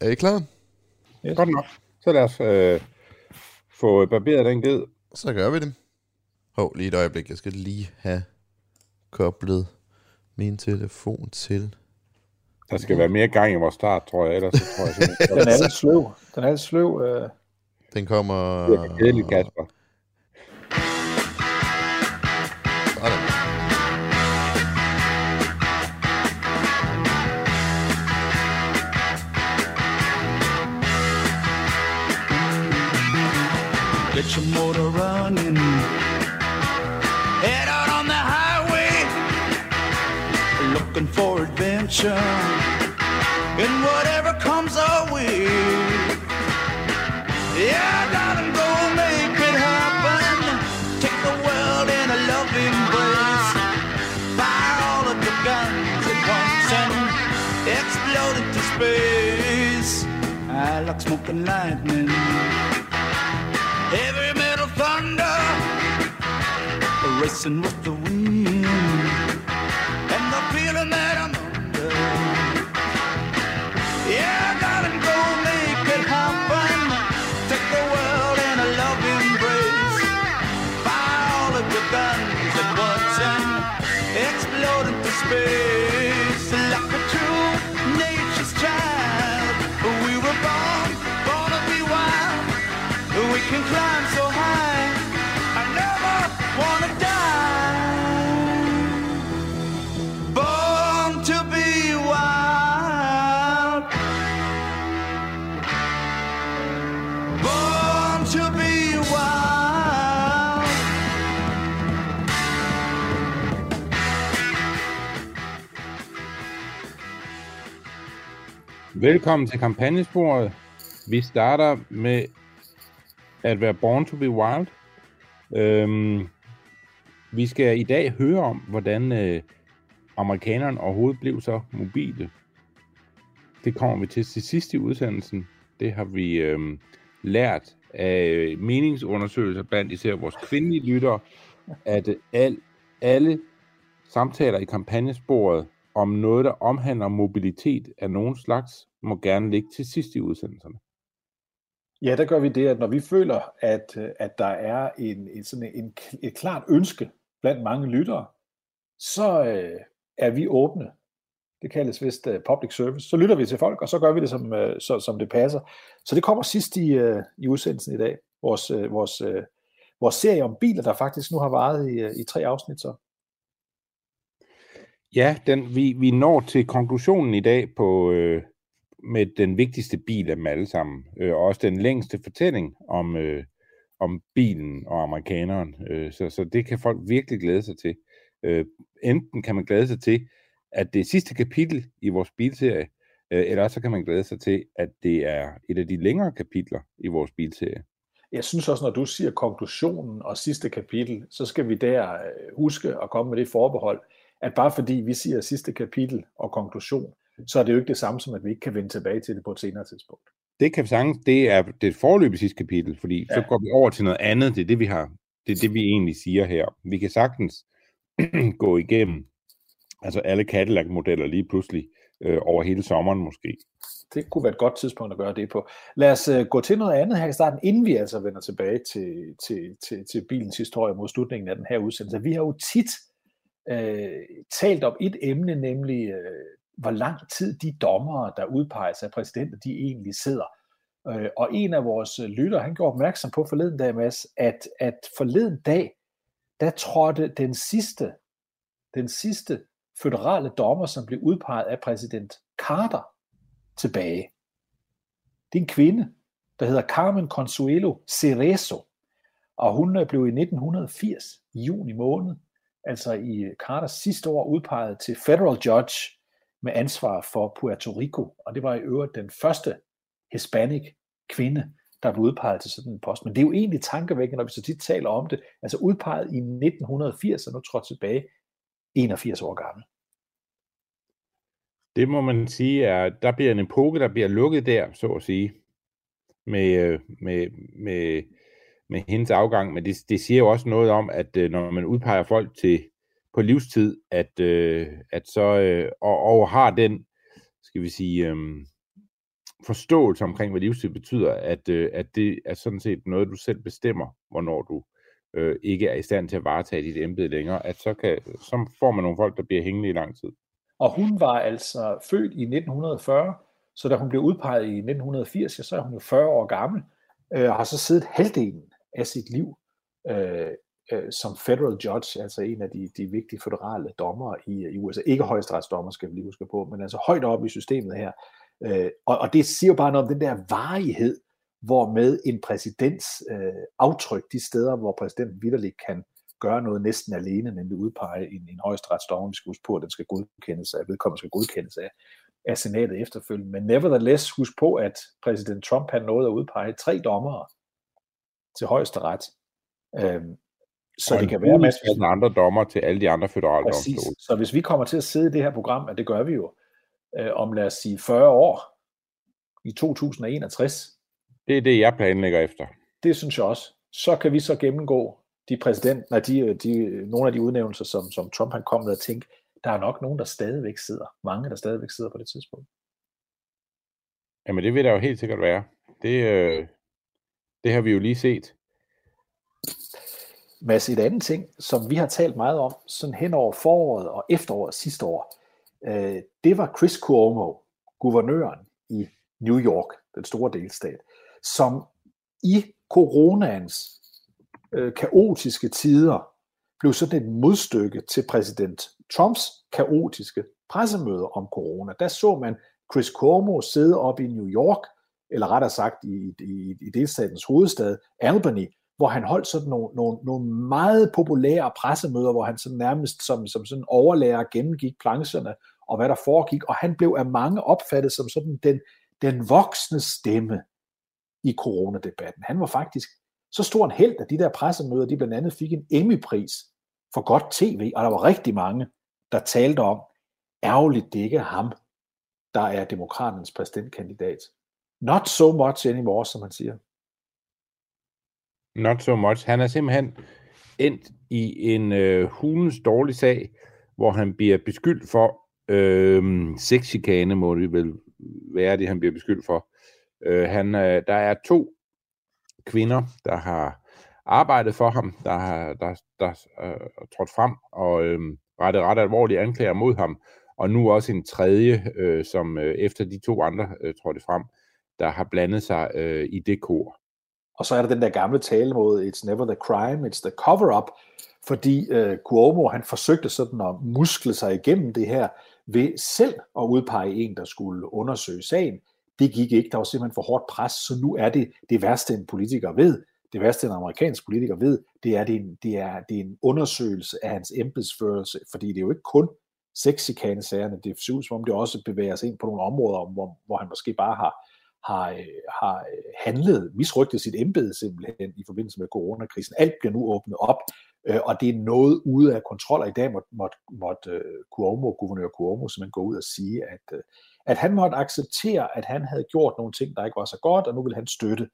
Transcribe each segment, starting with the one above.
er I klar? Yes. Godt nok. Så lad os øh, få barberet den ged. Så gør vi det. Hov, lige et øjeblik. Jeg skal lige have koblet min telefon til. Der skal være mere gang i vores start, tror jeg. Ellers så tror jeg simpelthen, Den er lidt sløv. Den er lidt sløv. Øh. Den kommer... det er kedeligt, Kasper. Get your motor running. Head out on the highway. Looking for adventure. And whatever comes our way. Yeah, darling, go make it happen. Take the world in a loving embrace. Fire all of your guns at once and explode into space. I like smoking lightning racing with the wind and the feeling that I'm under. Yeah, darling, go make it happen. Take the world in a love embrace. Fire all of your guns at once and explode into space Velkommen til kampagnesporet. Vi starter med at være Born to be Wild. Øhm, vi skal i dag høre om, hvordan øh, amerikanerne overhovedet blev så mobile. Det kommer vi til til sidst i udsendelsen. Det har vi øhm, lært af øh, meningsundersøgelser blandt især vores kvindelige lyttere, at øh, al, alle samtaler i kampagnesporet om noget, der omhandler mobilitet af nogen slags, må gerne ligge til sidst i udsendelserne. Ja, der gør vi det, at når vi føler, at, øh, at der er en, en, sådan en, et klart ønske blandt mange lyttere, så øh, er vi åbne. Det kaldes vist uh, public service. Så lytter vi til folk, og så gør vi det, som, uh, så, som det passer. Så det kommer sidst i, uh, i udsendelsen i dag. Vores, uh, vores, uh, vores serie om biler, der faktisk nu har varet i, uh, i tre afsnit. Så. Ja, den, vi, vi når til konklusionen i dag på øh, med den vigtigste bil af dem alle sammen, øh, og også den længste fortælling om, øh, om bilen og amerikaneren. Øh, så, så det kan folk virkelig glæde sig til. Øh, enten kan man glæde sig til, at det er sidste kapitel i vores bilserie, øh, eller så kan man glæde sig til, at det er et af de længere kapitler i vores bilserie. Jeg synes også, når du siger konklusionen og sidste kapitel, så skal vi der øh, huske at komme med det forbehold, at bare fordi vi siger sidste kapitel og konklusion, så er det jo ikke det samme som, at vi ikke kan vende tilbage til det på et senere tidspunkt. Det kan vi sagtens, det er det forløbige sidste kapitel, fordi ja. så går vi over til noget andet, det er det, vi har, det er det, vi egentlig siger her. Vi kan sagtens gå igennem altså alle Cadillac-modeller lige pludselig øh, over hele sommeren måske. Det kunne være et godt tidspunkt at gøre det på. Lad os uh, gå til noget andet her i starten, inden vi altså vender tilbage til, til, til, til bilens historie mod slutningen af den her udsendelse. Vi har jo tit uh, talt om et emne, nemlig uh, hvor lang tid de dommere, der udpeges af præsidenter, de egentlig sidder. Øh, og en af vores øh, lytter, han gjorde opmærksom på forleden dag, Mads, at, at forleden dag, der trådte den sidste, den sidste føderale dommer, som blev udpeget af præsident Carter, tilbage. Det er en kvinde, der hedder Carmen Consuelo Cerezo, og hun øh, blev i 1980, i juni måned, altså i Carters sidste år, udpeget til federal judge med ansvar for Puerto Rico, og det var i øvrigt den første hispanic kvinde, der blev udpeget til sådan en post. Men det er jo egentlig tankevækkende, når vi så tit taler om det. Altså udpeget i 1980, og nu trådt tilbage 81 år gammel. Det må man sige, at der bliver en epoke, der bliver lukket der, så at sige, med, øh, med, med, med hendes afgang. Men det, det siger jo også noget om, at øh, når man udpeger folk til på livstid, at, øh, at så, øh, og, og har den, skal vi sige, øh, forståelse omkring, hvad livstid betyder, at, øh, at det er sådan set noget, du selv bestemmer, hvornår du øh, ikke er i stand til at varetage dit embede længere, at så, kan, så får man nogle folk, der bliver hængende i lang tid. Og hun var altså født i 1940, så da hun blev udpeget i 1980, så er hun jo 40 år gammel, øh, og har så siddet halvdelen af sit liv øh, øh, som federal judge, altså en af de, de vigtige federale dommer i, øh, i USA. Ikke højesteretsdommer, skal vi lige huske på, men altså højt op i systemet her. Øh, og, og det siger jo bare noget om den der varighed, hvor med en præsidents øh, aftryk de steder, hvor præsidenten vidderligt kan gøre noget næsten alene, nemlig udpege en, en højesteretsdommer, vi skal huske på, at den skal godkendes af, vedkommende skal godkendes af, af senatet efterfølgende. Men nevertheless, husk på, at præsident Trump han nåede at udpege tre dommere til højesteret. Øhm, så og det kan være masser af andre dommer til alle de andre federale domstole. Så hvis vi kommer til at sidde i det her program, og det gør vi jo, øh, om lad os sige 40 år, i 2061. Det er det, jeg planlægger efter. Det synes jeg også. Så kan vi så gennemgå de præsident, nej, de, de, nogle af de udnævnelser, som, som Trump han kom med at tænke, der er nok nogen, der stadigvæk sidder. Mange, der stadigvæk sidder på det tidspunkt. Jamen det vil der jo helt sikkert være. Det, øh, det har vi jo lige set. Mads, et andet ting, som vi har talt meget om, sådan hen over foråret og efteråret sidste år, øh, det var Chris Cuomo, guvernøren i New York, den store delstat, som i coronaens øh, kaotiske tider blev sådan et modstykke til præsident Trumps kaotiske pressemøder om corona. Der så man Chris Cuomo sidde op i New York, eller rettere sagt i, i, i delstatens hovedstad, Albany, hvor han holdt sådan nogle, nogle, nogle meget populære pressemøder, hvor han sådan nærmest som, som sådan overlærer gennemgik plancherne og hvad der foregik, og han blev af mange opfattet som sådan den, den voksne stemme i coronadebatten. Han var faktisk så stor en held, at de der pressemøder, de blandt andet fik en Emmy-pris for godt tv, og der var rigtig mange, der talte om, ærgerligt det ikke er ham, der er demokraternes præsidentkandidat. Not so much anymore, som man siger. Not so much. Han er simpelthen endt i en øh, hulens dårlig sag, hvor han bliver beskyldt for øh, sexchikane, må det vel være det, han bliver beskyldt for. Øh, han, øh, der er to kvinder, der har arbejdet for ham, der har der, der, øh, trådt frem og øh, rettet ret alvorlige anklager mod ham, og nu også en tredje, øh, som øh, efter de to andre øh, trådte frem, der har blandet sig øh, i det kor. Og så er der den der gamle tale mod It's never the crime, it's the cover-up, fordi øh, Cuomo han forsøgte sådan at muskle sig igennem det her ved selv at udpege en, der skulle undersøge sagen. Det gik ikke, der var simpelthen for hårdt pres, så nu er det det værste, en politiker ved. Det værste, en amerikansk politiker ved, det er, det er, en, det er, det er en undersøgelse af hans embedsførelse, fordi det er jo ikke kun sexikane-sagerne, det ser ud som om det også bevæger sig ind på nogle områder, hvor, hvor han måske bare har, har, øh, har øh, handlet, misrygtet sit embede simpelthen i forbindelse med coronakrisen. Alt bliver nu åbnet op, øh, og det er noget ude af kontrol, og i dag måtte, måtte, måtte øh, Cuomo, guvernør Cuomo, simpelthen gå ud og sige, at, at han måtte acceptere, at han havde gjort nogle ting, der ikke var så godt, og nu vil han støtte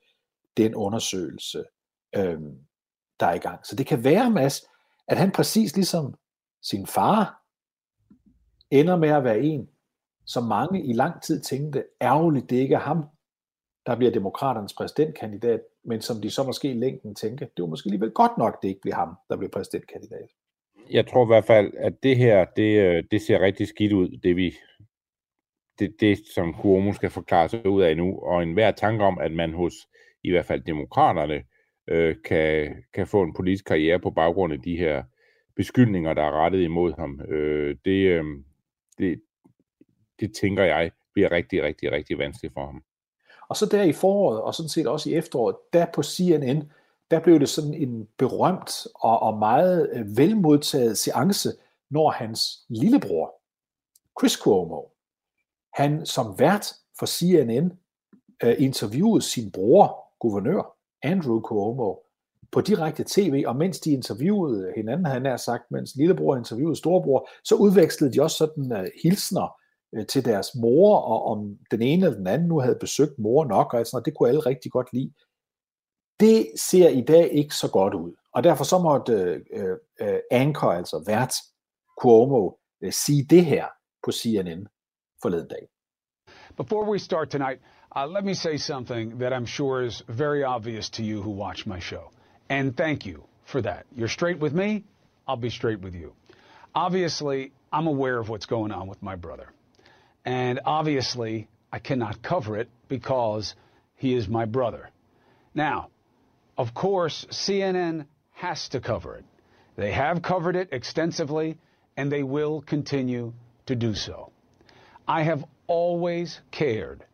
den undersøgelse, øh, der er i gang. Så det kan være, Mads, at han præcis ligesom sin far ender med at være en, som mange i lang tid tænkte, ærgerligt, det ikke er ham, der bliver demokraternes præsidentkandidat, men som de så måske i længden tænker, det var måske alligevel godt nok, det ikke bliver ham, der bliver præsidentkandidat. Jeg tror i hvert fald, at det her, det, øh, det ser rigtig skidt ud, det vi det, det, som Cuomo skal forklare sig ud af nu, og enhver tanke om, at man hos i hvert fald demokraterne øh, kan, kan få en politisk karriere på baggrund af de her beskyldninger, der er rettet imod ham. Øh, det, øh, det, det tænker jeg bliver rigtig, rigtig, rigtig vanskeligt for ham. Og så der i foråret, og sådan set også i efteråret, der på CNN, der blev det sådan en berømt og, og meget øh, velmodtaget seance, når hans lillebror, Chris Cuomo, han som vært for CNN øh, interviewede sin bror, guvernør Andrew Cuomo, på direkte tv, og mens de interviewede hinanden, havde nær sagt, mens lillebror interviewede storebror, så udvekslede de også sådan øh, uh, hilsner Øh, til deres mor, og om den ene eller den anden nu havde besøgt mor nok, og sådan, og det kunne alle rigtig godt lide. Det ser i dag ikke så godt ud, og derfor så måtte øh, øh, Anker, altså vært Cuomo, øh, sige det her på CNN forleden dag. Before we start tonight, uh, let me say something that I'm sure is very obvious to you who watch my show. And thank you for that. You're straight with me, I'll be straight with you. Obviously, I'm aware of what's going on with my brother. And obviously, I cannot cover it because he is my brother. Now, of course, CNN has to cover it. They have covered it extensively, and they will continue to do so. I have always cared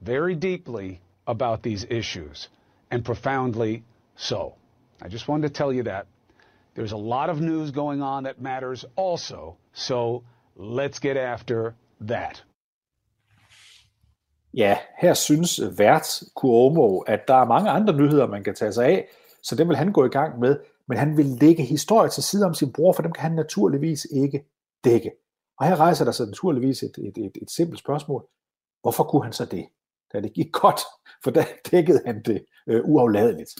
very deeply about these issues, and profoundly so. I just wanted to tell you that. There's a lot of news going on that matters also, so let's get after that. Ja, her synes vært Cuomo, at der er mange andre nyheder, man kan tage sig af, så det vil han gå i gang med, men han vil lægge historie til side om sin bror, for dem kan han naturligvis ikke dække. Og her rejser der sig naturligvis et, et, et, et simpelt spørgsmål. Hvorfor kunne han så det? Da det gik godt, for der dækkede han det øh, uafladeligt.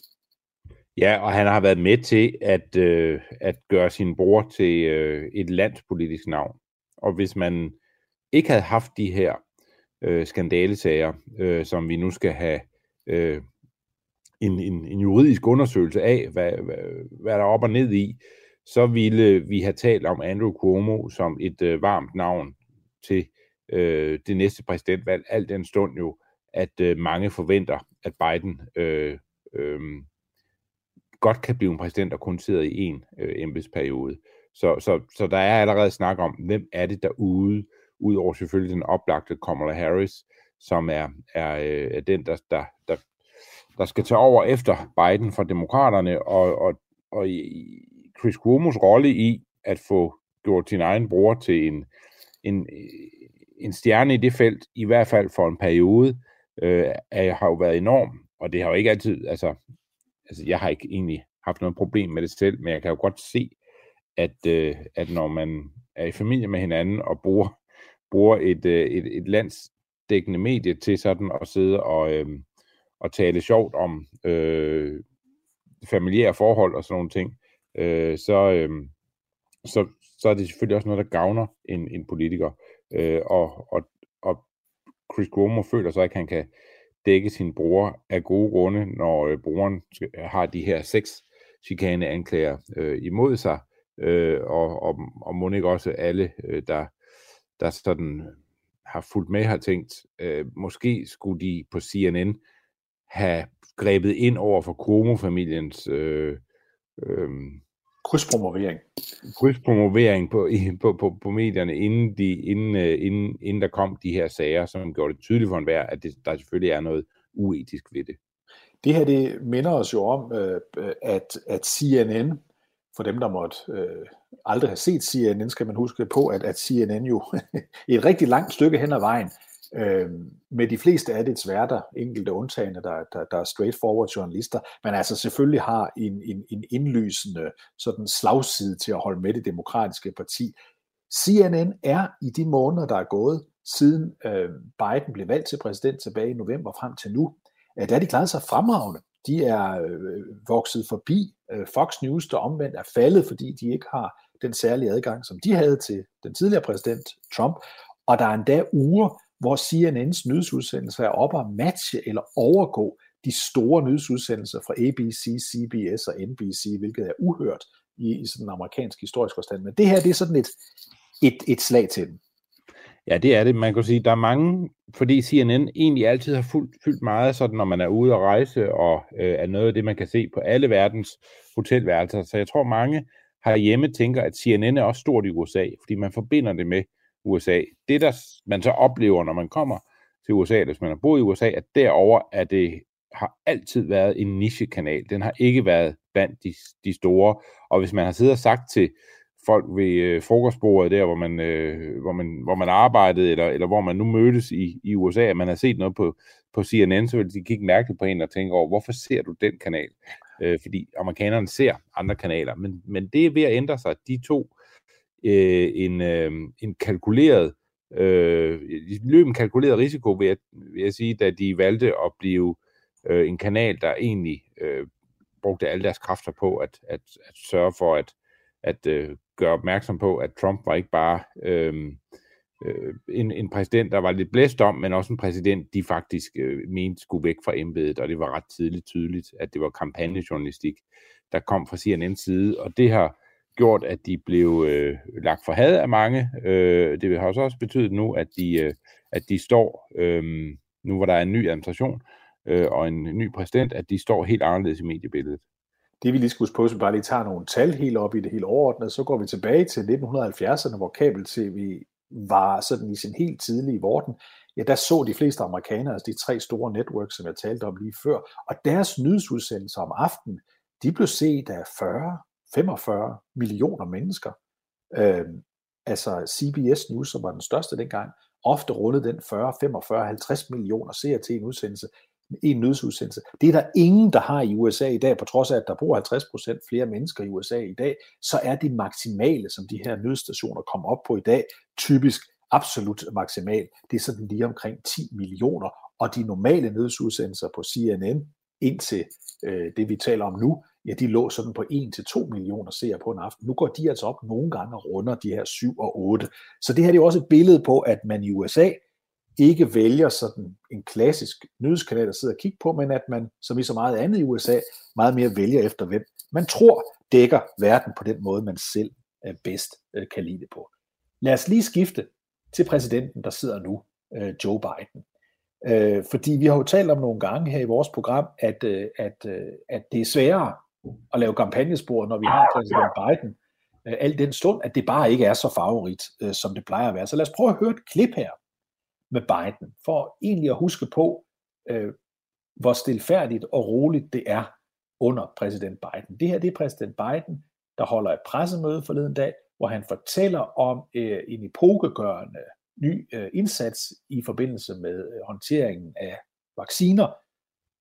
Ja, og han har været med til at, øh, at gøre sin bror til øh, et landspolitisk navn. Og hvis man ikke havde haft de her øh, skandalesager, øh, som vi nu skal have øh, en, en, en juridisk undersøgelse af, hvad, hvad, hvad der er op og ned i, så ville vi have talt om Andrew Cuomo som et øh, varmt navn til øh, det næste præsidentvalg, alt den stund jo, at øh, mange forventer, at Biden øh, øh, godt kan blive en præsident, og kun sidder i en øh, embedsperiode. Så, så, så der er allerede snak om, hvem er det derude, udover selvfølgelig den oplagte Kamala Harris, som er, er øh, er den, der, der, der, der skal tage over efter Biden fra demokraterne, og, og, og i Chris Cuomo's rolle i at få gjort sin egen bror til en, en, øh, en stjerne i det felt, i hvert fald for en periode, øh, er, har jo været enorm, og det har jo ikke altid, altså altså jeg har ikke egentlig haft noget problem med det selv, men jeg kan jo godt se, at, øh, at når man er i familie med hinanden og bruger, bruger et, øh, et, et landsdækkende medie til sådan at sidde og, øh, og tale sjovt om øh, familiære forhold og sådan nogle ting, øh, så, øh, så, så er det selvfølgelig også noget, der gavner en, en politiker. Øh, og, og, og Chris Cuomo føler så ikke, at han kan dække sin bror af gode grunde, når øh, broren har de her seks chikane anklager øh, imod sig, øh, og, og, og må ikke også alle, øh, der, der sådan har fulgt med, har tænkt, øh, måske skulle de på CNN have grebet ind over for Cuomo-familiens øh, øh, krydspromovering. Krydspromovering på, på, på, på medierne, inden, de, inden, uh, inden, inden der kom de her sager, som gjorde det tydeligt for enhver, at det, der selvfølgelig er noget uetisk ved det. Det her det minder os jo om, øh, at, at CNN, for dem der måtte øh, aldrig have set CNN, skal man huske på, at, at CNN jo et rigtig langt stykke hen ad vejen øh, med de fleste af dets værter, enkelte undtagende, der, der, der er straightforward journalister, men altså selvfølgelig har en, en, en indlysende sådan slagside til at holde med det demokratiske parti. CNN er i de måneder, der er gået, siden øh, Biden blev valgt til præsident tilbage i november frem til nu, at der er de klaret sig fremragende. De er øh, vokset forbi øh, Fox News, der omvendt er faldet, fordi de ikke har den særlige adgang, som de havde til den tidligere præsident Trump. Og der er endda uger, hvor CNN's nyhedsudsendelser er oppe at matche eller overgå de store nyhedsudsendelser fra ABC, CBS og NBC, hvilket er uhørt i, i sådan en amerikansk historisk forstand. Men det her, det er sådan et, et, et slag til dem. Ja, det er det. Man kan sige, der er mange, fordi CNN egentlig altid har fuldt, fyldt meget, sådan når man er ude at rejse, og øh, er noget af det, man kan se på alle verdens hotelværelser. Så jeg tror, mange herhjemme tænker, at CNN er også stort i USA, fordi man forbinder det med USA. Det, der man så oplever, når man kommer til USA, hvis man har boet i USA, at derover er det har altid været en nichekanal. Den har ikke været blandt de, de store. Og hvis man har siddet og sagt til folk ved øh, frokostbordet der, hvor man, øh, hvor man, hvor man arbejdede, eller, eller hvor man nu mødtes i, i USA, at man har set noget på, på CNN, så vil de kigge mærkeligt på en og tænke over, hvorfor ser du den kanal? Øh, fordi amerikanerne ser andre kanaler, men, men det er ved at ændre sig. De to øh, en, øh, en kalkuleret øh, løb en kalkuleret risiko, ved at, vil jeg sige, da de valgte at blive øh, en kanal, der egentlig øh, brugte alle deres kræfter på at, at, at sørge for at, at øh, gøre opmærksom på, at Trump var ikke bare øh, øh, en, en præsident, der var lidt blæst om, men også en præsident, de faktisk øh, mente skulle væk fra embedet, og det var ret tidligt tydeligt, at det var kampagnejournalistik, der kom fra CNN's side, og det har gjort, at de blev øh, lagt for had af mange. Øh, det har også betydet nu, at de, øh, at de står, øh, nu hvor der er en ny administration øh, og en ny præsident, at de står helt anderledes i mediebilledet. Det vi lige skal huske på, hvis vi bare lige tager nogle tal helt op i det helt overordnede, så går vi tilbage til 1970'erne, hvor kabel-tv var sådan i sin helt tidlige vorden. Ja, der så de fleste amerikanere, altså de tre store networks, som jeg talte om lige før, og deres nyhedsudsendelser om aftenen, de blev set af 40, 45 millioner mennesker. Øh, altså CBS News, som var den største dengang, ofte rundede den 40, 45, 50 millioner seere til en udsendelse, en nyhedsudsendelse. Det er der ingen, der har i USA i dag, på trods af, at der bor 50 procent flere mennesker i USA i dag, så er det maksimale, som de her nyhedsstationer kommer op på i dag, typisk absolut maksimal. Det er sådan lige omkring 10 millioner, og de normale nyhedsudsendelser på CNN indtil øh, det, vi taler om nu, ja, de lå sådan på 1-2 millioner seere på en aften. Nu går de altså op nogle gange og runder de her 7 og 8. Så det her det er også et billede på, at man i USA ikke vælger sådan en klassisk nyhedskanal at sidde og kigge på, men at man, som i så meget andet i USA, meget mere vælger efter, hvem man tror dækker verden på den måde, man selv bedst øh, kan lide det på. Lad os lige skifte til præsidenten, der sidder nu, øh, Joe Biden. Øh, fordi vi har jo talt om nogle gange her i vores program, at, at, at det er sværere at lave kampagnespor, når vi har præsident Biden, al den stund, at det bare ikke er så favorit, som det plejer at være. Så lad os prøve at høre et klip her med Biden, for egentlig at huske på, øh, hvor stilfærdigt og roligt det er under præsident Biden. Det her det er præsident Biden, der holder et pressemøde forleden dag, hvor han fortæller om øh, en epokegørende ny øh, indsats i forbindelse med øh, håndteringen af vacciner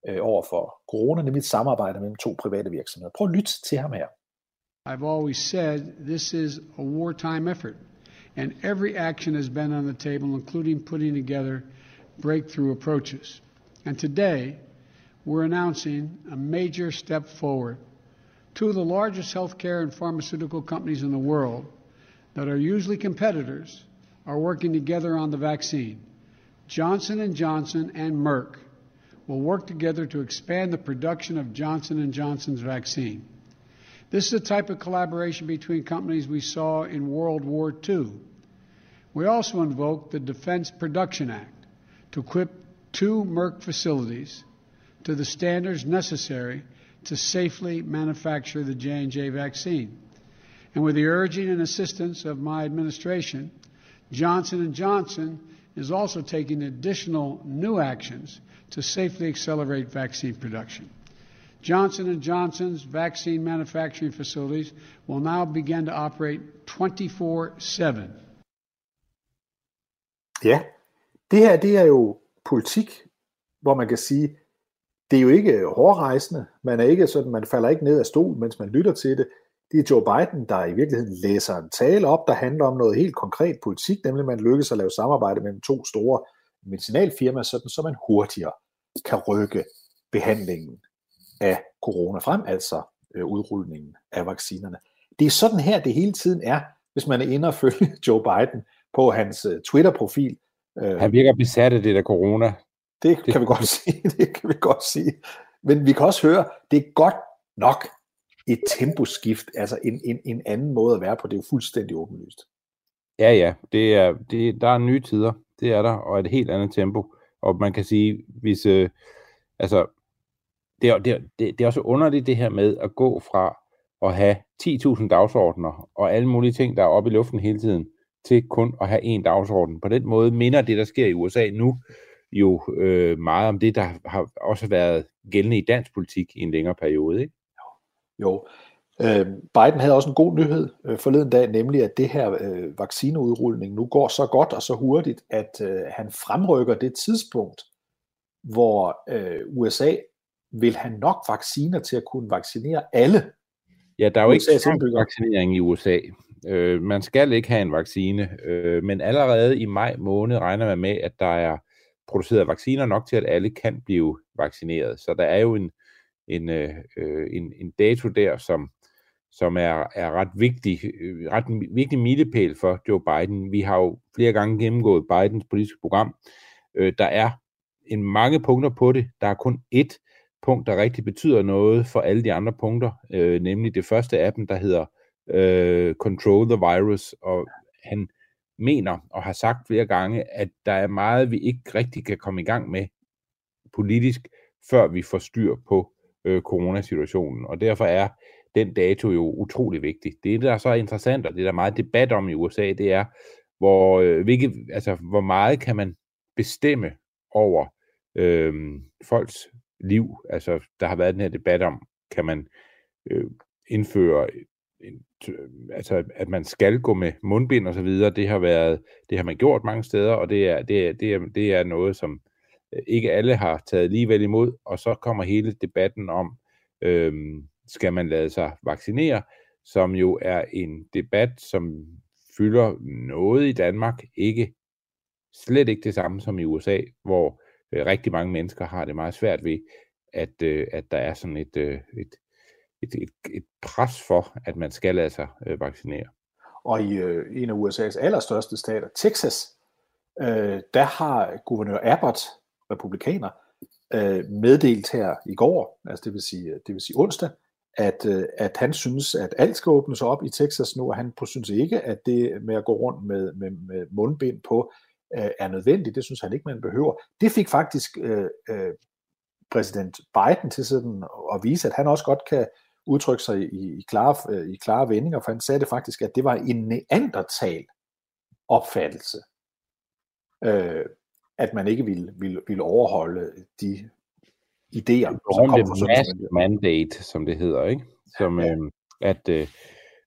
øh, over for corona, nemlig et samarbejde mellem to private virksomheder. Prøv at lytte til ham her. I've always said this is a wartime effort. And every action has been on the table, including putting together breakthrough approaches. And today, we're announcing a major step forward. Two of the largest healthcare and pharmaceutical companies in the world that are usually competitors are working together on the vaccine. Johnson & Johnson and Merck will work together to expand the production of Johnson & Johnson's vaccine. This is the type of collaboration between companies we saw in World War II. We also invoked the Defense Production Act to equip two Merck facilities to the standards necessary to safely manufacture the J&J vaccine. And with the urging and assistance of my administration, Johnson & Johnson is also taking additional new actions to safely accelerate vaccine production. Johnson & Johnson's vaccine manufacturing facilities will now begin to operate 24/7. Ja, det her det er jo politik, hvor man kan sige, det er jo ikke hårdrejsende. Man er ikke sådan, man falder ikke ned af stolen, mens man lytter til det. Det er Joe Biden, der i virkeligheden læser en tale op, der handler om noget helt konkret politik, nemlig man lykkes at lave samarbejde mellem to store medicinalfirmaer, sådan så man hurtigere kan rykke behandlingen af corona frem, altså øh, udrulningen af vaccinerne. Det er sådan her, det hele tiden er, hvis man er inde og følge Joe Biden på hans øh, Twitter-profil. Øh, Han virker besat af det der corona. Det kan vi godt sige, det kan vi godt sige. Men vi kan også høre, det er godt nok et temposkift, altså en, en, en anden måde at være på, det er jo fuldstændig åbenlyst. Ja, ja, det er, det, der er nye tider, det er der, og et helt andet tempo. Og man kan sige, hvis, øh, altså, det er, det, er, det er også underligt det her med at gå fra at have 10.000 dagsordner og alle mulige ting, der er oppe i luften hele tiden, til kun at have én dagsorden. På den måde minder det, der sker i USA nu, jo øh, meget om det, der har også været gældende i dansk politik i en længere periode. Ikke? Jo. Øh, Biden havde også en god nyhed øh, forleden dag, nemlig at det her øh, vaccineudrulning nu går så godt og så hurtigt, at øh, han fremrykker det tidspunkt, hvor øh, USA vil have nok vacciner til at kunne vaccinere alle. Ja, der er jo ikke USA's indbyggere. vaccinering i USA. Øh, man skal ikke have en vaccine, øh, men allerede i maj måned regner man med, at der er produceret vacciner nok til, at alle kan blive vaccineret. Så der er jo en, en, øh, en, en dato der, som, som er, er ret vigtig, øh, ret vigtig milepæl for Joe Biden. Vi har jo flere gange gennemgået Bidens politiske program. Øh, der er en mange punkter på det. Der er kun ét punkt, der rigtig betyder noget for alle de andre punkter, øh, nemlig det første af dem, der hedder øh, Control the Virus, og han mener og har sagt flere gange, at der er meget, vi ikke rigtig kan komme i gang med politisk, før vi får styr på øh, coronasituationen. Og derfor er den dato jo utrolig vigtig. Det, der er så interessant, og det der er meget debat om i USA, det er, hvor, øh, hvilke, altså, hvor meget kan man bestemme over øh, folks liv. Altså, der har været den her debat om, kan man øh, indføre en, altså, at man skal gå med mundbind og så videre. Det har været, det har man gjort mange steder, og det er, det er, det er, det er noget, som øh, ikke alle har taget alligevel imod. Og så kommer hele debatten om, øh, skal man lade sig vaccinere, som jo er en debat, som fylder noget i Danmark, ikke slet ikke det samme som i USA, hvor øh, rigtig mange mennesker har det meget svært ved, at, øh, at der er sådan et, øh, et, et, et, et pres for, at man skal lade sig øh, vaccinere. Og i øh, en af USA's allerstørste stater, Texas, øh, der har guvernør Abbott, republikaner, øh, meddelt her i går, altså det vil sige, øh, det vil sige onsdag, at, øh, at han synes, at alt skal åbnes op i Texas nu, og han synes ikke, at det med at gå rundt med, med, med mundbind på øh, er nødvendigt. Det synes han ikke, man behøver. Det fik faktisk øh, øh, præsident Biden til sådan at vise, at han også godt kan udtrykke sig i, i, klare, øh, i klare vendinger, for han sagde det faktisk, at det var en neandertal opfattelse, øh, at man ikke ville, ville, ville overholde de idéer, som kom fra mandate, som det hedder, ikke? Som, ja. øh, at,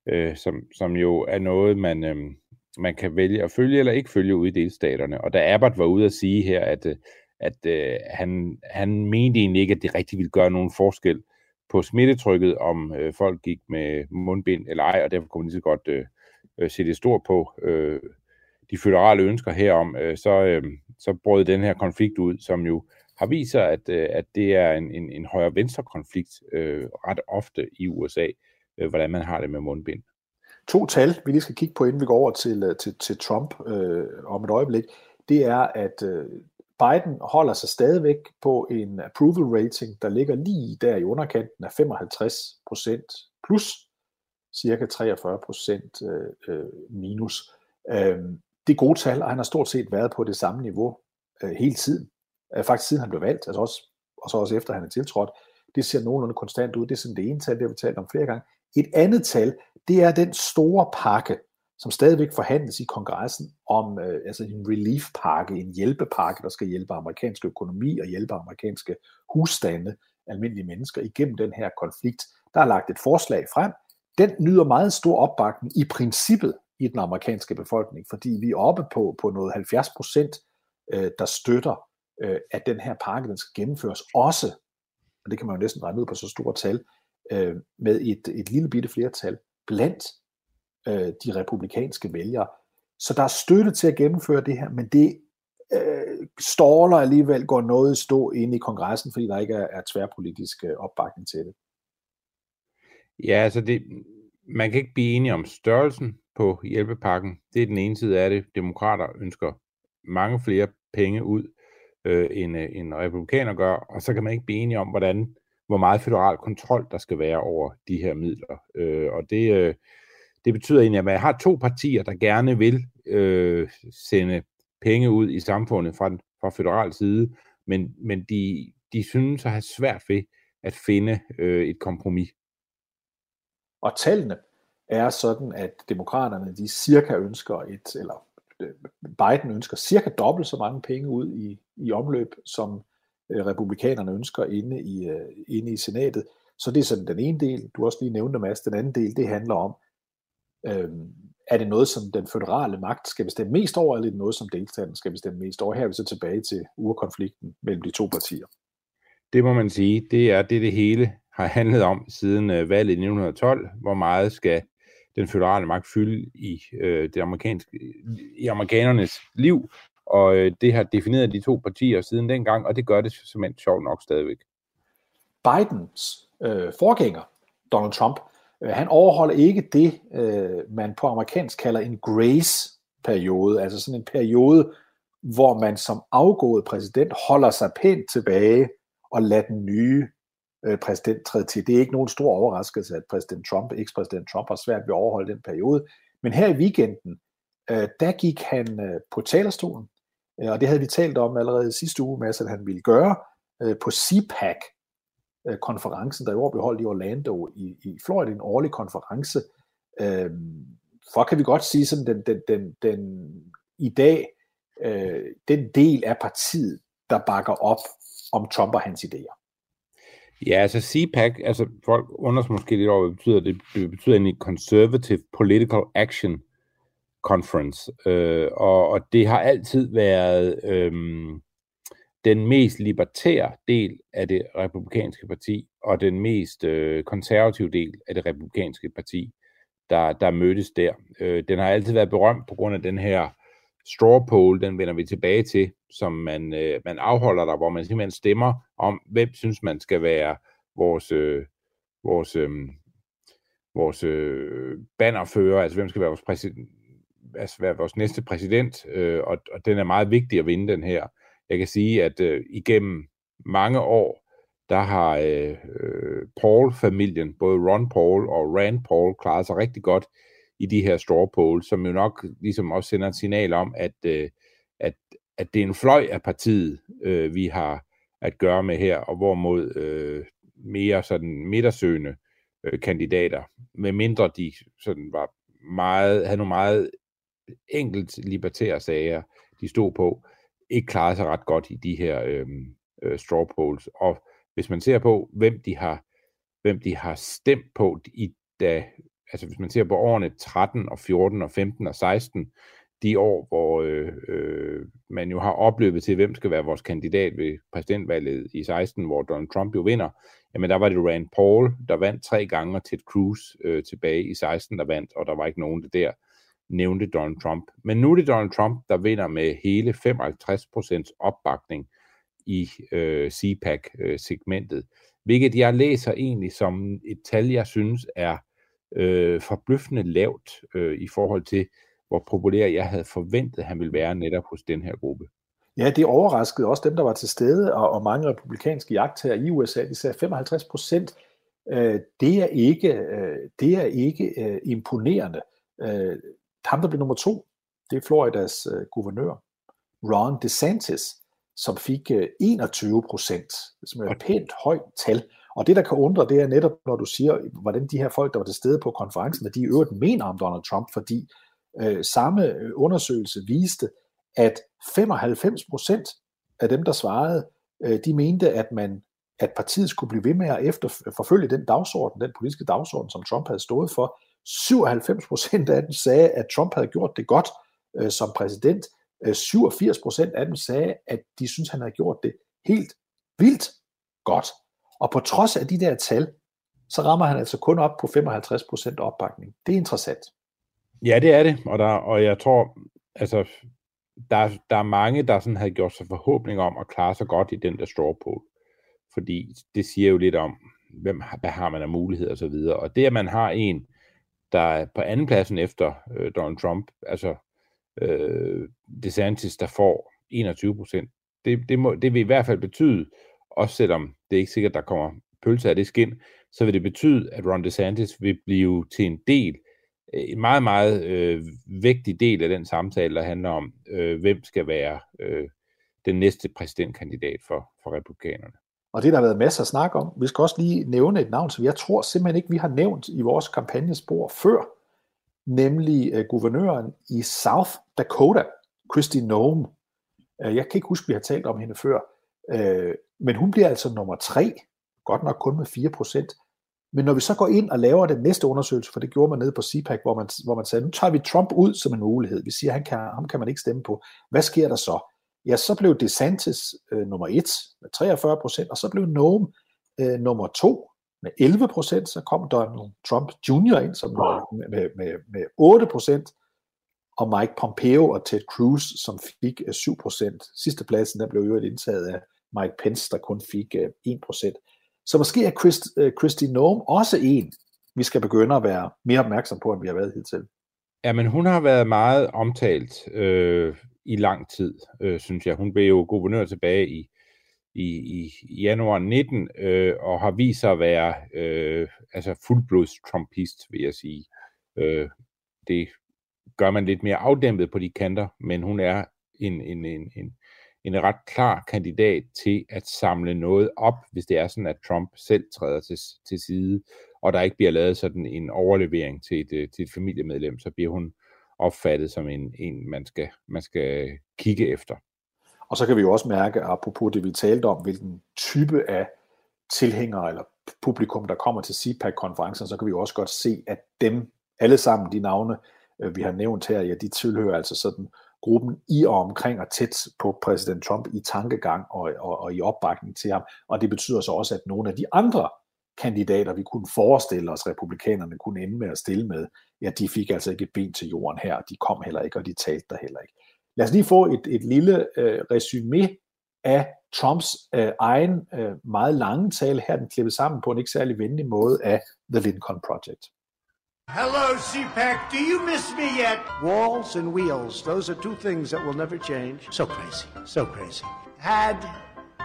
øh, som, som jo er noget, man, øh, man kan vælge at følge eller ikke følge ude i delstaterne. Og da Abbott var ude at sige her, at, øh, at øh, han, han mente egentlig ikke, at det rigtig ville gøre nogen forskel på smittetrykket, om øh, folk gik med mundbind eller ej, og derfor kunne man lige så godt øh, øh, se det stort på øh, de føderale ønsker herom, øh, så, øh, så brød den her konflikt ud, som jo har vist sig, at, øh, at det er en, en, en højre-venstre konflikt øh, ret ofte i USA, øh, hvordan man har det med mundbind. To tal, vi lige skal kigge på, inden vi går over til, øh, til, til Trump øh, om et øjeblik, det er, at øh, Biden holder sig stadigvæk på en approval rating, der ligger lige der i underkanten af 55% plus cirka 43% øh, øh, minus. Øh, det er gode tal, og han har stort set været på det samme niveau øh, hele tiden. Øh, faktisk siden han blev valgt, altså også, og så også efter han er tiltrådt. Det ser nogenlunde konstant ud. Det er sådan det ene tal, det har vi talt om flere gange. Et andet tal, det er den store pakke, som stadigvæk forhandles i kongressen om øh, altså en relief-pakke, en hjælpepakke, der skal hjælpe amerikansk økonomi og hjælpe amerikanske husstande, almindelige mennesker, igennem den her konflikt. Der er lagt et forslag frem. Den nyder meget stor opbakning i princippet i den amerikanske befolkning, fordi vi er oppe på, på noget 70 procent, øh, der støtter, øh, at den her pakke den skal gennemføres også, og det kan man jo næsten regne ud på så store tal, øh, med et, et lille bitte flertal blandt øh, de republikanske vælgere. Så der er støtte til at gennemføre det her, men det øh, ståler alligevel går noget i stå inde i kongressen, fordi der ikke er, er tværpolitisk øh, opbakning til det. Ja, altså det, man kan ikke blive enige om størrelsen på hjælpepakken. Det er den ene side af det. Demokrater ønsker mange flere penge ud, øh, end, øh, end republikaner gør, og så kan man ikke blive enige om, hvordan, hvor meget federal kontrol der skal være over de her midler. Øh, og det, øh, det betyder egentlig, at man har to partier, der gerne vil øh, sende penge ud i samfundet fra, fra federal side, men, men de, de synes at have svært ved at finde øh, et kompromis. Og tallene er sådan, at demokraterne de cirka ønsker et, eller øh, Biden ønsker cirka dobbelt så mange penge ud i, i omløb, som øh, republikanerne ønsker inde i, øh, inde i senatet. Så det er sådan den ene del, du også lige nævnte, Mads. Den anden del, det handler om, øh, er det noget, som den føderale magt skal bestemme mest over, eller er det noget, som delstaten skal bestemme mest over? Her er vi så tilbage til urkonflikten mellem de to partier. Det må man sige, det er det, det hele har handlet om siden øh, valget i 1912. Hvor meget skal den føderale magt fylde i, øh, det amerikanske, i amerikanernes liv, og øh, det har defineret de to partier siden dengang, og det gør det simpelthen sjovt nok stadigvæk. Bidens øh, forgænger, Donald Trump, øh, han overholder ikke det, øh, man på amerikansk kalder en grace-periode, altså sådan en periode, hvor man som afgået præsident holder sig pænt tilbage og lader den nye øh, præsident træde til. Det er ikke nogen stor overraskelse, at præsident Trump, ekspræsident Trump, har svært ved at overholde den periode. Men her i weekenden, øh, der gik han øh, på talerstolen, Øh, og det havde vi talt om allerede sidste uge med, at han ville gøre øh, på CPAC-konferencen, der i år blev holdt i Orlando i, i Florida, en årlig konference. Øh, for kan vi godt sige, sådan den, den, den, den i dag, den del af partiet, der bakker op om Trump og hans idéer. Ja, altså CPAC, altså folk undrer måske lidt over, hvad det betyder. Det, det betyder en Conservative Political Action Conference, øh, og, og det har altid været øh, den mest libertære del af det republikanske parti, og den mest øh, konservative del af det republikanske parti, der, der mødtes der. Øh, den har altid været berømt på grund af den her straw poll, den vender vi tilbage til, som man, øh, man afholder der, hvor man simpelthen stemmer om, hvem synes man skal være vores, øh, vores, øh, vores øh, bannerfører, altså hvem skal være vores, præsident, altså være vores næste præsident, øh, og, og den er meget vigtig at vinde den her. Jeg kan sige, at øh, igennem mange år, der har øh, Paul-familien, både Ron Paul og Rand Paul, klaret sig rigtig godt i de her straw polls, som jo nok ligesom også sender et signal om, at, øh, at, at det er en fløj af partiet, øh, vi har at gøre med her, og hvorimod øh, mere sådan midtersøgende øh, kandidater, med mindre de sådan var meget, havde nogle meget enkelt libertære sager, de stod på, ikke klarede sig ret godt i de her øh, øh, straw polls. Og hvis man ser på, hvem de har, hvem de har stemt på i da altså hvis man ser på årene 13 og 14 og 15 og 16, de år, hvor øh, øh, man jo har opløbet til, hvem skal være vores kandidat ved præsidentvalget i 16, hvor Donald Trump jo vinder, jamen der var det Rand Paul, der vandt tre gange, og Ted Cruz øh, tilbage i 16, der vandt, og der var ikke nogen, der der nævnte Donald Trump. Men nu er det Donald Trump, der vinder med hele 55% opbakning i øh, CPAC-segmentet, hvilket jeg læser egentlig som et tal, jeg synes er øh, forbløffende lavt øh, i forhold til, hvor populær jeg havde forventet, han ville være netop hos den her gruppe. Ja, det overraskede også dem, der var til stede, og, og mange republikanske jagttager i USA, de sagde 55 procent, øh, det er ikke, øh, det er ikke øh, imponerende. Øh, ham, der blev nummer to, det er Floridas øh, guvernør, Ron DeSantis, som fik øh, 21 procent, som er et pænt højt tal. Og det, der kan undre, det er netop, når du siger, hvordan de her folk, der var til stede på konferencen, at de i øvrigt mener om Donald Trump, fordi øh, samme øh, undersøgelse viste, at 95 procent af dem, der svarede, øh, de mente, at man at partiet skulle blive ved med at efter, forfølge den dagsorden, den politiske dagsorden, som Trump havde stået for. 97 procent af dem sagde, at Trump havde gjort det godt øh, som præsident. Øh, 87 procent af dem sagde, at de synes, han havde gjort det helt vildt godt. Og på trods af de der tal, så rammer han altså kun op på 55% opbakning. Det er interessant. Ja, det er det, og, der, og jeg tror, altså, der, der er mange, der sådan havde gjort sig forhåbning om at klare sig godt i den der straw poll. Fordi det siger jo lidt om, hvem, hvad har man af muligheder og så videre. Og det, at man har en, der er på anden pladsen efter øh, Donald Trump, altså øh, DeSantis, der får 21 procent, det, det, må, det vil i hvert fald betyde, også selvom det er ikke sikkert, der kommer pølse af det skin, så vil det betyde, at Ron DeSantis vil blive til en del, øh, en meget, meget øh, vigtig del af den samtale, der handler om, øh, hvem skal være øh, den næste præsidentkandidat for, for republikanerne. Og det der har været masser at snakke om. Vi skal også lige nævne et navn, som jeg tror simpelthen ikke, vi har nævnt i vores kampagnespor før, nemlig uh, guvernøren i South Dakota, Christy Noem. Uh, øh, jeg kan ikke huske, vi har talt om hende før. Uh, men hun bliver altså nummer tre, godt nok kun med 4%, Men når vi så går ind og laver den næste undersøgelse, for det gjorde man nede på CPAC, hvor man, hvor man sagde, nu tager vi Trump ud som en mulighed. Vi siger, han kan, ham kan man ikke stemme på. Hvad sker der så? Ja, så blev DeSantis øh, nummer et med 43 procent, og så blev Noam øh, nummer to med 11 procent. Så kom Donald Trump Jr. ind som med, med, med, med 8 procent, og Mike Pompeo og Ted Cruz, som fik øh, 7 procent. Sidste pladsen der blev jo indtaget af Mike Pence, der kun fik øh, 1 procent. Så måske er Christ, øh, Christy Noam også en, vi skal begynde at være mere opmærksom på, end vi har været hidtil. Ja, men hun har været meget omtalt øh, i lang tid, øh, synes jeg. Hun blev jo guvernør tilbage i, i, i januar 19, øh, og har vist sig at være øh, altså fuldblods trumpist, vil jeg sige. Øh, det gør man lidt mere afdæmpet på de kanter, men hun er en, en, en, en, en ret klar kandidat til at samle noget op, hvis det er sådan, at Trump selv træder til, til side, og der ikke bliver lavet sådan en overlevering til et, øh, til et familiemedlem, så bliver hun opfattet som en, en man, skal, man skal kigge efter. Og så kan vi jo også mærke, apropos det vi talte om, hvilken type af tilhængere eller publikum, der kommer til CPAC-konferencen, så kan vi jo også godt se, at dem alle sammen, de navne, øh, vi har nævnt her, ja, de tilhører altså sådan gruppen i og omkring og tæt på præsident Trump i tankegang og, og, og i opbakning til ham. Og det betyder så også, at nogle af de andre kandidater, vi kunne forestille os, republikanerne kunne ende med at stille med, ja, de fik altså ikke et ben til jorden her, de kom heller ikke, og de talte der heller ikke. Lad os lige få et, et lille øh, resume af Trumps øh, egen øh, meget lange tale her, den klippet sammen på en ikke særlig venlig måde af The Lincoln Project. Hello, CPAC. Do you miss me yet? Walls and wheels. Those are two things that will never change. So crazy. So crazy. Had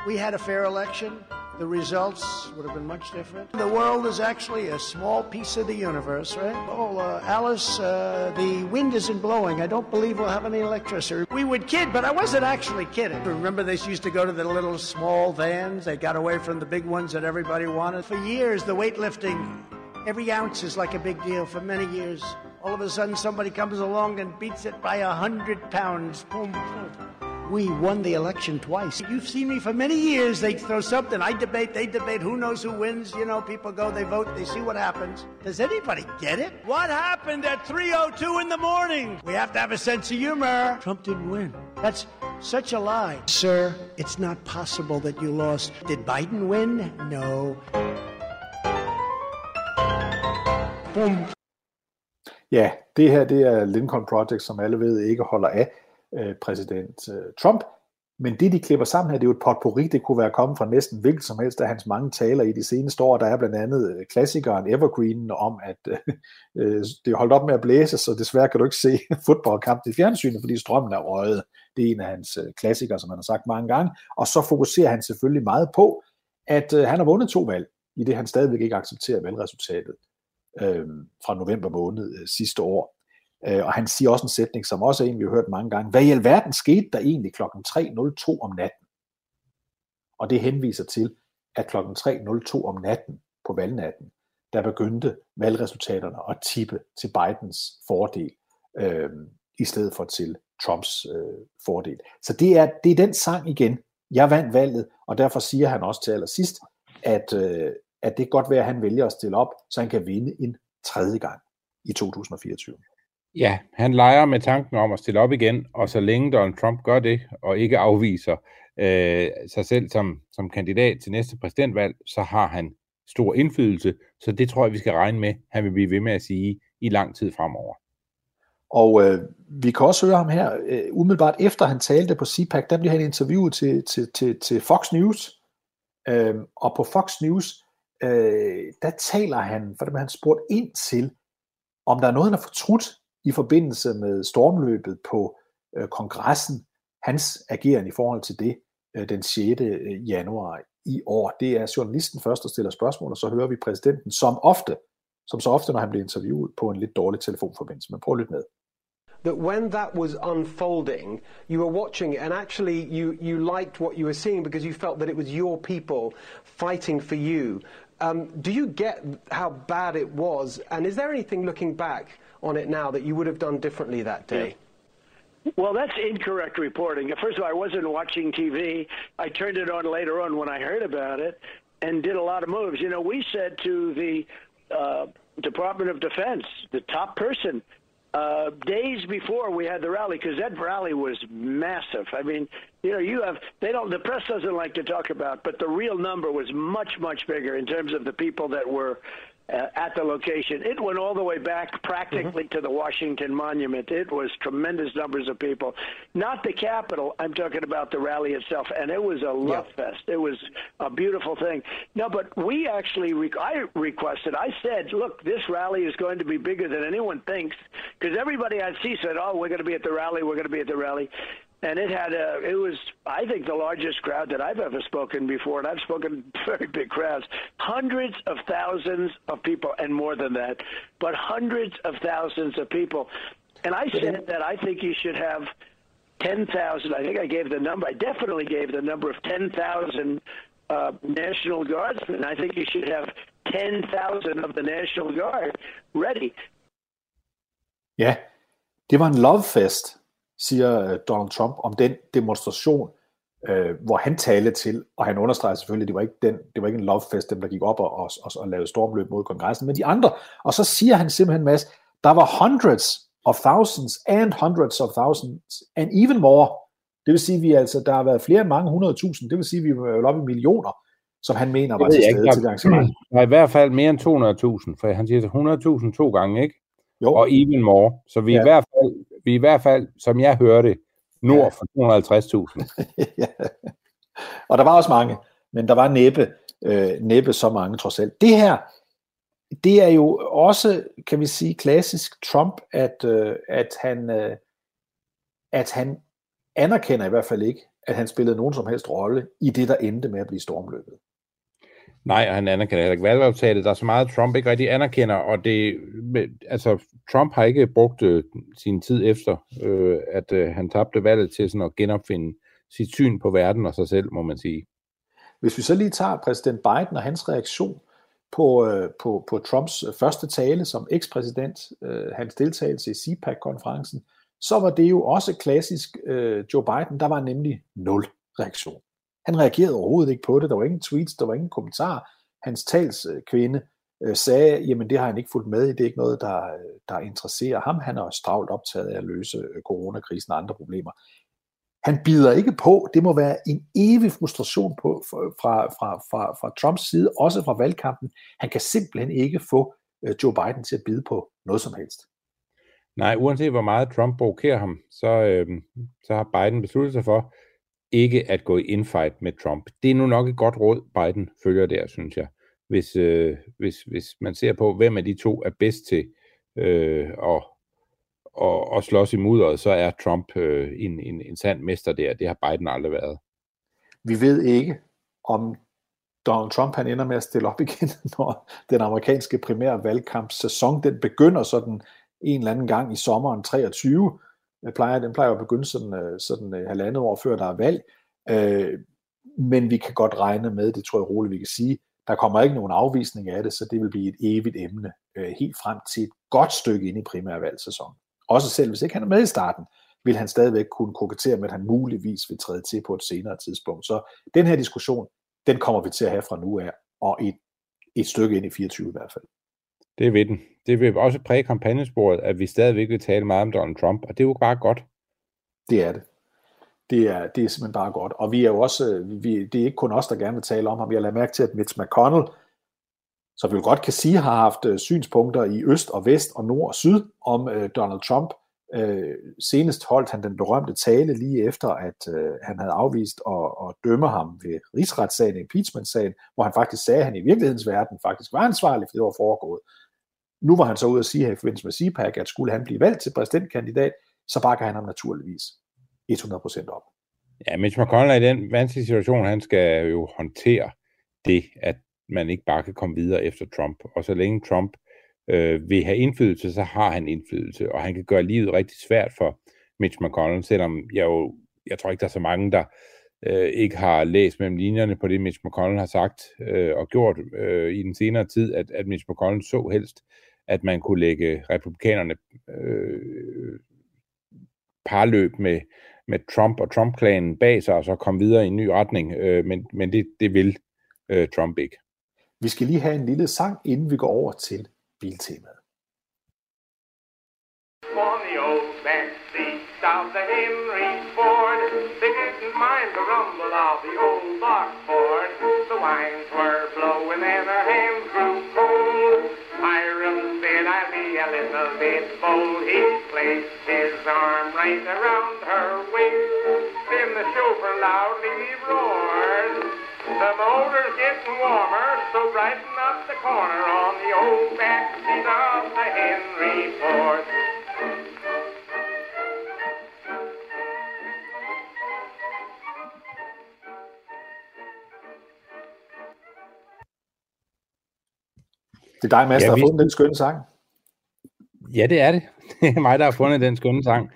we had a fair election, the results would have been much different. The world is actually a small piece of the universe, right? Oh, uh, Alice, uh, the wind isn't blowing. I don't believe we'll have any electricity. We would kid, but I wasn't actually kidding. Remember, they used to go to the little small vans. They got away from the big ones that everybody wanted. For years, the weightlifting, every ounce is like a big deal for many years. All of a sudden, somebody comes along and beats it by a hundred pounds. Boom, boom. We won the election twice. You've seen me for many years. They throw something. I debate, they debate. Who knows who wins? You know, people go, they vote, they see what happens. Does anybody get it? What happened at 3.02 in the morning? We have to have a sense of humor. Trump didn't win. That's such a lie. Sir, it's not possible that you lost. Did Biden win? No. Boom. Ja, det her det er Lincoln Project, som alle ved ikke holder af øh, præsident øh, Trump. Men det, de klipper sammen her, det er jo et potpourri, det kunne være kommet fra næsten hvilket som helst af hans mange taler i de seneste år. Der er blandt andet øh, klassikeren Evergreen om, at øh, øh, det er holdt op med at blæse, så desværre kan du ikke se fodboldkampen i fjernsynet, fordi strømmen er røget. Det er en af hans øh, klassikere, som han har sagt mange gange. Og så fokuserer han selvfølgelig meget på, at øh, han har vundet to valg, i det han stadigvæk ikke accepterer valgresultatet øh, fra november måned øh, sidste år. Øh, og han siger også en sætning, som også er en, vi har hørt mange gange. Hvad i alverden skete der egentlig klokken 3.02 om natten? Og det henviser til, at klokken 3.02 om natten på valgnatten, der begyndte valgresultaterne at tippe til Bidens fordel, øh, i stedet for til Trumps øh, fordel. Så det er, det er den sang igen. Jeg vandt valget, og derfor siger han også til allersidst, at, øh, at det er godt være, at han vælger at stille op, så han kan vinde en tredje gang i 2024. Ja, han leger med tanken om at stille op igen, og så længe Donald Trump gør det, og ikke afviser øh, sig selv som, som kandidat til næste præsidentvalg, så har han stor indflydelse, så det tror jeg, vi skal regne med, han vil blive ved med at sige i lang tid fremover. Og øh, vi kan også høre ham her, øh, umiddelbart efter han talte på CPAC, der blev han interviewet til, til, til, til Fox News, øh, og på Fox News, øh, der taler han, for det han spurgt ind til, om der er noget, han har fortrudt i forbindelse med stormløbet på øh, kongressen, hans ageren i forhold til det øh, den 6. Øh, januar i år. Det er journalisten først, der stiller spørgsmål, og så hører vi præsidenten som ofte, som så ofte, når han bliver interviewet på en lidt dårlig telefonforbindelse. Men prøv at lytte med. that when that was unfolding, you were watching it and actually you, you liked what you were seeing because you felt that it was your people fighting for you. Um, do you get how bad it was? And is there anything looking back on it now that you would have done differently that day? Well, that's incorrect reporting. First of all, I wasn't watching TV. I turned it on later on when I heard about it and did a lot of moves. You know, we said to the uh, Department of Defense, the top person, uh, days before we had the rally, because that rally was massive. I mean, you know, you have they don't the press doesn't like to talk about, but the real number was much much bigger in terms of the people that were Uh, at the location. It went all the way back practically mm-hmm. to the Washington Monument. It was tremendous numbers of people. Not the Capitol. I'm talking about the rally itself, and it was a love fest. It was a beautiful thing. No, but we actually, re- I requested. I said, look, this rally is going to be bigger than anyone thinks, because everybody I see said, oh, we're going to be at the rally. We're going to be at the rally and it had a it was i think the largest crowd that i've ever spoken before. And i've spoken very big crowds. Hundreds of thousands of people and more than that but hundreds of thousands of people. And i said that i think you should have 10,000 i think i gave the number i definitely gave the number of 10,000 uh, national guardsmen i think you should have 10,000 of the national guard ready. Yeah. Det var en love fest, siger øh, Donald Trump om den demonstration, øh, hvor han talte til, og han understreger selvfølgelig, at det var ikke, den, det var ikke en love fest, dem der gik op og, og, og, og lavede stormløb mod kongressen, men de andre. Og så siger han simpelthen, Mads, der var hundreds of thousands and hundreds of thousands and even more. Det vil sige, vi altså, der har været flere end mange hundrede tusind. Det vil sige, at vi er oppe i millioner, som han mener var til stede til det arrangement. Der er i hvert fald mere end 200.000, for han siger 100.000 to gange, ikke? Jo. Og even more. Så vi, er Ja. i hvert fald, vi i hvert fald, som jeg hørte, nord for 250.000. ja. Og der var også mange, men der var næppe, øh, næppe så mange trods alt. Det her, det er jo også, kan vi sige, klassisk Trump, at, øh, at, han, øh, at han anerkender i hvert fald ikke, at han spillede nogen som helst rolle i det, der endte med at blive stormløbet. Nej, og han anerkender heller ikke valgaftalet. Der er så meget, Trump ikke rigtig anerkender, og det, altså, Trump har ikke brugt øh, sin tid efter, øh, at øh, han tabte valget til sådan at genopfinde sit syn på verden og sig selv, må man sige. Hvis vi så lige tager præsident Biden og hans reaktion på, øh, på, på Trumps øh, første tale som ekspræsident, øh, hans deltagelse i CPAC-konferencen, så var det jo også klassisk øh, Joe Biden. Der var nemlig nul reaktion. Han reagerede overhovedet ikke på det. Der var ingen tweets, der var ingen kommentarer. Hans talskvinde øh, sagde, jamen det har han ikke fulgt med i. Det er ikke noget, der, øh, der interesserer ham. Han er også travlt optaget af at løse øh, coronakrisen og andre problemer. Han bider ikke på. Det må være en evig frustration på, fra, fra, fra, fra Trumps side, også fra valgkampen. Han kan simpelthen ikke få øh, Joe Biden til at bide på noget som helst. Nej, uanset hvor meget Trump provokerer ham, så, øh, så har Biden besluttet sig for ikke at gå i infight med Trump. Det er nu nok et godt råd, Biden følger der, synes jeg. Hvis, øh, hvis, hvis man ser på, hvem af de to er bedst til øh, at, at, at slås i mudderet, så er Trump øh, en, en, en sand mester der. Det har Biden aldrig været. Vi ved ikke, om Donald Trump han ender med at stille op igen, når den amerikanske primære valgkampssæson den begynder sådan en eller anden gang i sommeren 23. Plejer, den plejer at begynde sådan, øh, sådan øh, halvandet år før der er valg. Øh, men vi kan godt regne med, det tror jeg roligt vi kan sige, der kommer ikke nogen afvisning af det, så det vil blive et evigt emne øh, helt frem til et godt stykke ind i primærvalgsæsonen. Også selv hvis ikke han er med i starten, vil han stadigvæk kunne kokettere med, at han muligvis vil træde til på et senere tidspunkt. Så den her diskussion, den kommer vi til at have fra nu af, og et, et stykke ind i 24 i hvert fald. Det vil den. Det vil også præge kampagnesporet, at vi stadigvæk vil tale meget om Donald Trump, og det er jo bare godt. Det er det. Det er, det er simpelthen bare godt. Og vi er jo også, vi, det er ikke kun os, der gerne vil tale om ham. Jeg lader mærke til, at Mitch McConnell, som vi jo godt kan sige, har haft øh, synspunkter i øst og vest og nord og syd om øh, Donald Trump. Øh, senest holdt han den berømte tale lige efter, at øh, han havde afvist at, at dømme ham ved rigsretssagen, impeachment-sagen, hvor han faktisk sagde, at han i virkelighedens verden faktisk var ansvarlig for det, der var foregået. Nu var han så ude at sige her i forbindelse med CPAC, at skulle han blive valgt til præsidentkandidat, så bakker han ham naturligvis 100% op. Ja, Mitch McConnell er i den vanskelige situation, han skal jo håndtere det, at man ikke bare kan komme videre efter Trump. Og så længe Trump øh, øh, vil have indflydelse, så har han indflydelse, og han kan gøre livet rigtig svært for Mitch McConnell, selvom jeg jo, jeg tror ikke, der er så mange, der øh, ikke har læst mellem linjerne på det, Mitch McConnell har sagt øh, og gjort øh, i den senere tid, at, at Mitch McConnell så helst, at man kunne lægge republikanerne øh, parløb med, med Trump og Trump-klanen bag sig, og så komme videre i en ny retning, øh, men, men det, det vil øh, Trump ikke. Vi skal lige have en lille sang, inden vi går over til biltemaet. On the old back of the Henry Ford, they didn't mind the rumble of the old box Ford. The wines were blowing and her hands grew cold. Hiram said, I'll be a little bit bold. He placed his arm right around her waist. Then the chauffeur loudly roared. The motor's getting warmer, so brighten up the corner on the old back seat of the Henry Ford. Det er dig, Mads, Ja, der vi- har fundet den skønne sang. Ja, det er det. Det er mig, der har fundet den skønne sang.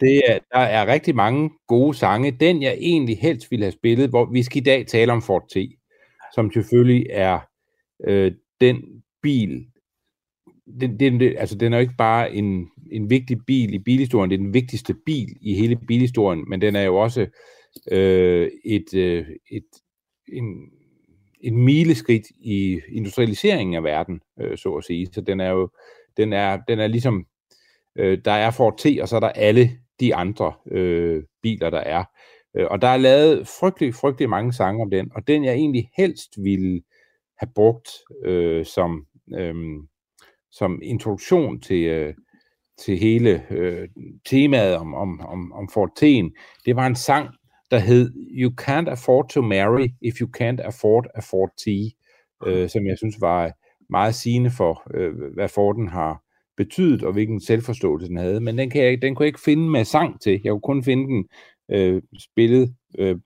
Det er, der er rigtig mange gode sange. Den, jeg egentlig helst ville have spillet, hvor vi skal i dag tale om Ford T, som selvfølgelig er øh, den bil. Den, den, den, altså, den er jo ikke bare en, en vigtig bil i bilhistorien, det er den vigtigste bil i hele bilhistorien, men den er jo også øh, et, øh, et, en, en mileskridt i industrialiseringen af verden, øh, så at sige. Så den er jo den er, den er ligesom, øh, der er Ford T, og så er der alle de andre øh, biler, der er. Øh, og der er lavet frygtelig, frygtelig mange sange om den, og den jeg egentlig helst ville have brugt øh, som, øh, som introduktion til, øh, til hele øh, temaet om, om, om, om Ford T'en, det var en sang, der hed You Can't Afford to Marry If You Can't Afford a Ford T, øh, som jeg synes var meget sigende for, øh, hvad Forden har betydet, og hvilken selvforståelse den havde. Men den, kan jeg, den kunne jeg ikke finde med sang til. Jeg kunne kun finde den øh, spillet øh,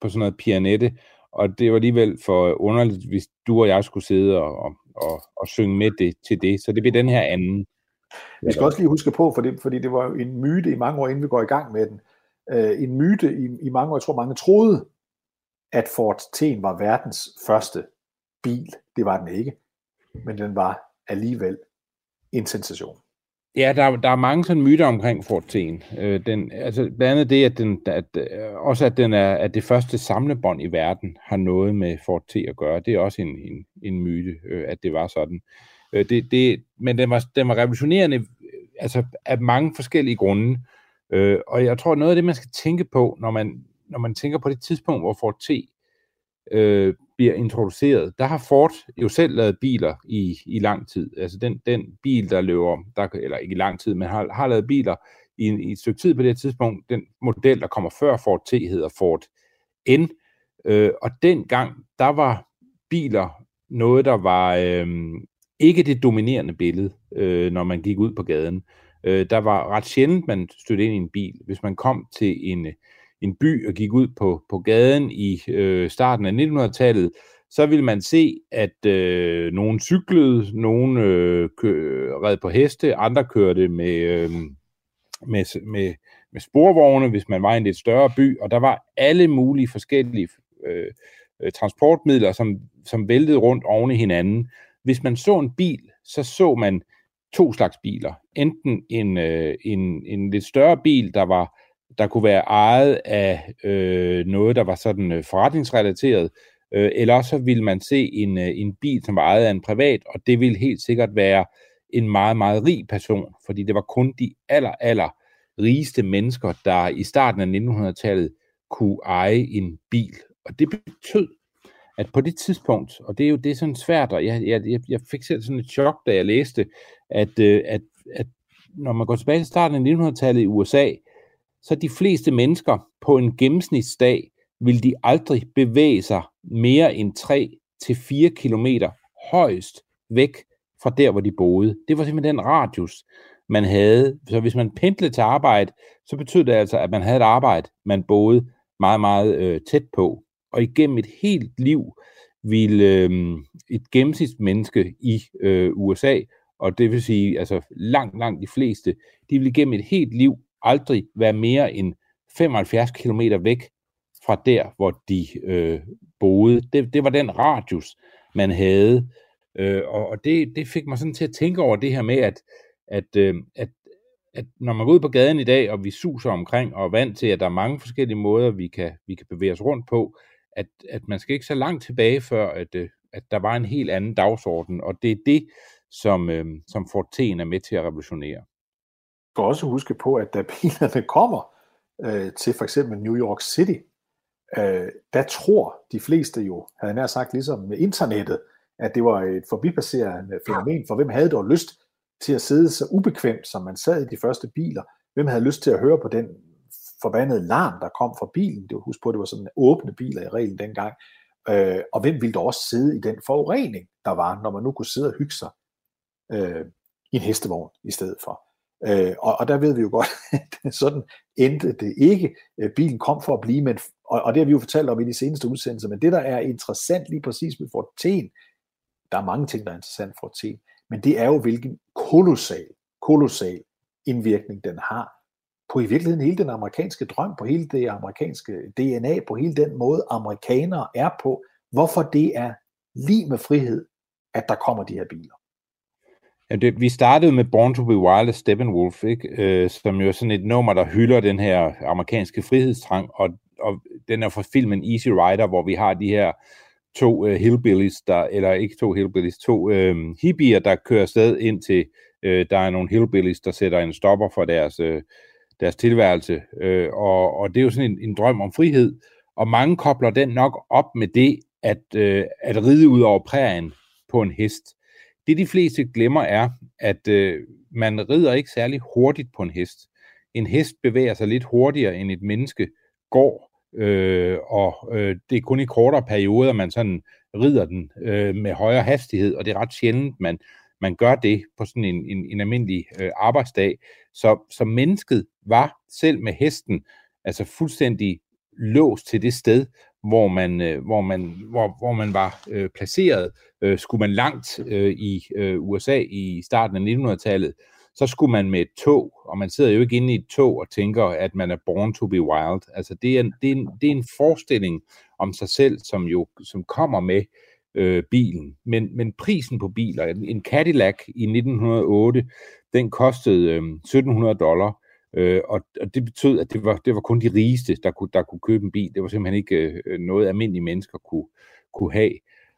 på sådan noget pianette, og det var alligevel for underligt, hvis du og jeg skulle sidde og, og, og, og synge med det til det. Så det bliver den her anden. Vi skal også lige huske på, for det, fordi det var jo en myte i mange år, inden vi går i gang med den. Øh, en myte i, i mange år, jeg tror mange troede, at Ford T'en var verdens første bil. Det var den ikke, men den var alligevel en sensation. Ja, der, der er mange sådan myter omkring Ford Øh, den, altså, blandt andet det, at, den, at øh, også at den er at det første samlebånd i verden har noget med Ford T at gøre. Det er også en, en, en myte, øh, at det var sådan. Øh, det, det, men den var, den var revolutionerende øh, altså, af mange forskellige grunde. Øh, og jeg tror, noget af det, man skal tænke på, når man, når man tænker på det tidspunkt, hvor Ford T øh, bliver introduceret, der har Ford jo selv lavet biler i, i lang tid. Altså den, den bil, der løber, der, eller ikke i lang tid, men har, har lavet biler i, i et stykke tid på det her tidspunkt. Den model, der kommer før Ford T, hedder Ford N. Øh, og dengang, der var biler noget, der var øh, ikke det dominerende billede, øh, når man gik ud på gaden. Øh, der var ret sjældent, man stødte ind i en bil. Hvis man kom til en, en by og gik ud på, på gaden i øh, starten af 1900-tallet, så ville man se, at øh, nogen cyklede, nogen øh, kø, red på heste, andre kørte med, øh, med, med, med sporvogne, hvis man var i en lidt større by, og der var alle mulige forskellige øh, øh transportmidler, som, som væltede rundt oven i hinanden. Hvis man så en bil, så så man to slags biler. Enten en, øh, en, en lidt større bil, der var der kunne være ejet af øh, noget, der var sådan øh, forretningsrelateret, øh, eller så ville man se en, øh, en bil, som var ejet af en privat, og det ville helt sikkert være en meget, meget rig person, fordi det var kun de aller, aller rigeste mennesker, der i starten af 1900-tallet kunne eje en bil. Og det betød, at på det tidspunkt, og det er jo det er sådan svært, og jeg, jeg, jeg fik selv sådan et chok, da jeg læste, at, øh, at, at når man går tilbage til starten af 1900-tallet i USA, så de fleste mennesker på en gennemsnitsdag vil de aldrig bevæge sig mere end 3 til 4 km højst væk fra der, hvor de boede. Det var simpelthen den radius, man havde. Så hvis man pendlede til arbejde, så betød det altså, at man havde et arbejde, man boede meget, meget øh, tæt på. Og igennem et helt liv ville øh, et gennemsnitsmenneske i øh, USA, og det vil sige altså langt, langt de fleste, de ville igennem et helt liv aldrig være mere end 75 km væk fra der, hvor de øh, boede. Det, det var den radius, man havde. Øh, og og det, det fik mig sådan til at tænke over det her med, at, at, øh, at, at når man går ud på gaden i dag, og vi suser omkring og er vant til, at der er mange forskellige måder, vi kan, vi kan bevæge os rundt på, at, at man skal ikke så langt tilbage, før at, øh, at der var en helt anden dagsorden, og det er det, som, øh, som Ford T'en er med til at revolutionere. Skal også huske på, at da bilerne kommer øh, til for eksempel New York City, øh, der tror de fleste jo, havde nær sagt ligesom med internettet, at det var et forbipasserende fænomen, for hvem havde dog lyst til at sidde så ubekvemt, som man sad i de første biler? Hvem havde lyst til at høre på den forbandede larm, der kom fra bilen? Det var, husk på, at det var sådan åbne biler i reglen dengang. Øh, og hvem ville dog også sidde i den forurening, der var, når man nu kunne sidde og hygge sig øh, i en hestevogn i stedet for? Øh, og, og der ved vi jo godt, at sådan endte det ikke. Øh, bilen kom for at blive, men, og, og det har vi jo fortalt om i de seneste udsendelser, men det, der er interessant lige præcis med Ford T'en, der er mange ting, der er interessant for T'en, men det er jo, hvilken kolossal, kolossal indvirkning den har på i virkeligheden hele den amerikanske drøm, på hele det amerikanske DNA, på hele den måde, amerikanere er på, hvorfor det er lige med frihed, at der kommer de her biler. Ja, det, vi startede med Born to be Wild af Steppenwolf, ikke? Øh, som jo er sådan et nummer, der hylder den her amerikanske frihedstrang, og, og den er fra filmen Easy Rider, hvor vi har de her to uh, hillbillies, der, eller ikke to hillbillies, to uh, hippier, der kører sted ind til, uh, der er nogle hillbillies, der sætter en stopper for deres, uh, deres tilværelse, uh, og, og det er jo sådan en, en drøm om frihed, og mange kobler den nok op med det, at, uh, at ride ud over prærien på en hest. Det de fleste glemmer er, at øh, man rider ikke særlig hurtigt på en hest. En hest bevæger sig lidt hurtigere, end et menneske går, øh, og øh, det er kun i kortere perioder, man sådan rider den øh, med højere hastighed, og det er ret sjældent, man, man gør det på sådan en, en, en almindelig øh, arbejdsdag. Så, så mennesket var selv med hesten altså fuldstændig låst til det sted, hvor man, øh, hvor man, hvor, hvor man var øh, placeret. Øh, skulle man langt øh, i øh, USA i starten af 1900-tallet, så skulle man med et tog, og man sidder jo ikke inde i et tog og tænker, at man er born to be wild. Altså det er en, det er en, det er en forestilling om sig selv, som jo som kommer med øh, bilen. Men, men prisen på biler, en Cadillac i 1908, den kostede øh, 1700 dollar, øh, og, og det betød, at det var, det var kun de rigeste, der kunne, der kunne købe en bil. Det var simpelthen ikke øh, noget, almindelige mennesker kunne, kunne have.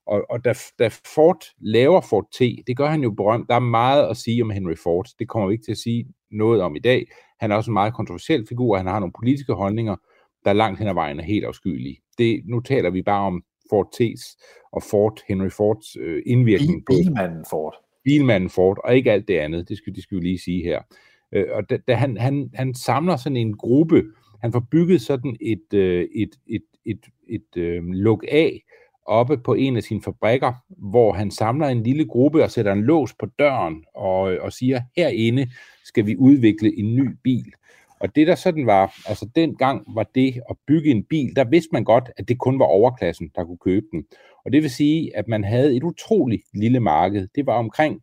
Og, og da, da Ford laver Ford T, det gør han jo berømt. Der er meget at sige om Henry Ford. Det kommer vi ikke til at sige noget om i dag. Han er også en meget kontroversiel figur, han har nogle politiske holdninger, der langt hen ad vejen er helt afskyelige. Det, nu taler vi bare om Ford T's og Ford, Henry Fords øh, indvirkning Bil, bilmanden Ford. Bilmanden Ford, og ikke alt det andet. Det skal, det skal vi lige sige her. Øh, og da, da han, han, han samler sådan en gruppe, han får bygget sådan et, øh, et, et, et, et, et øh, luk af oppe på en af sine fabrikker, hvor han samler en lille gruppe og sætter en lås på døren og, og siger, herinde skal vi udvikle en ny bil. Og det der sådan var, altså dengang var det at bygge en bil, der vidste man godt, at det kun var overklassen, der kunne købe den. Og det vil sige, at man havde et utroligt lille marked. Det var omkring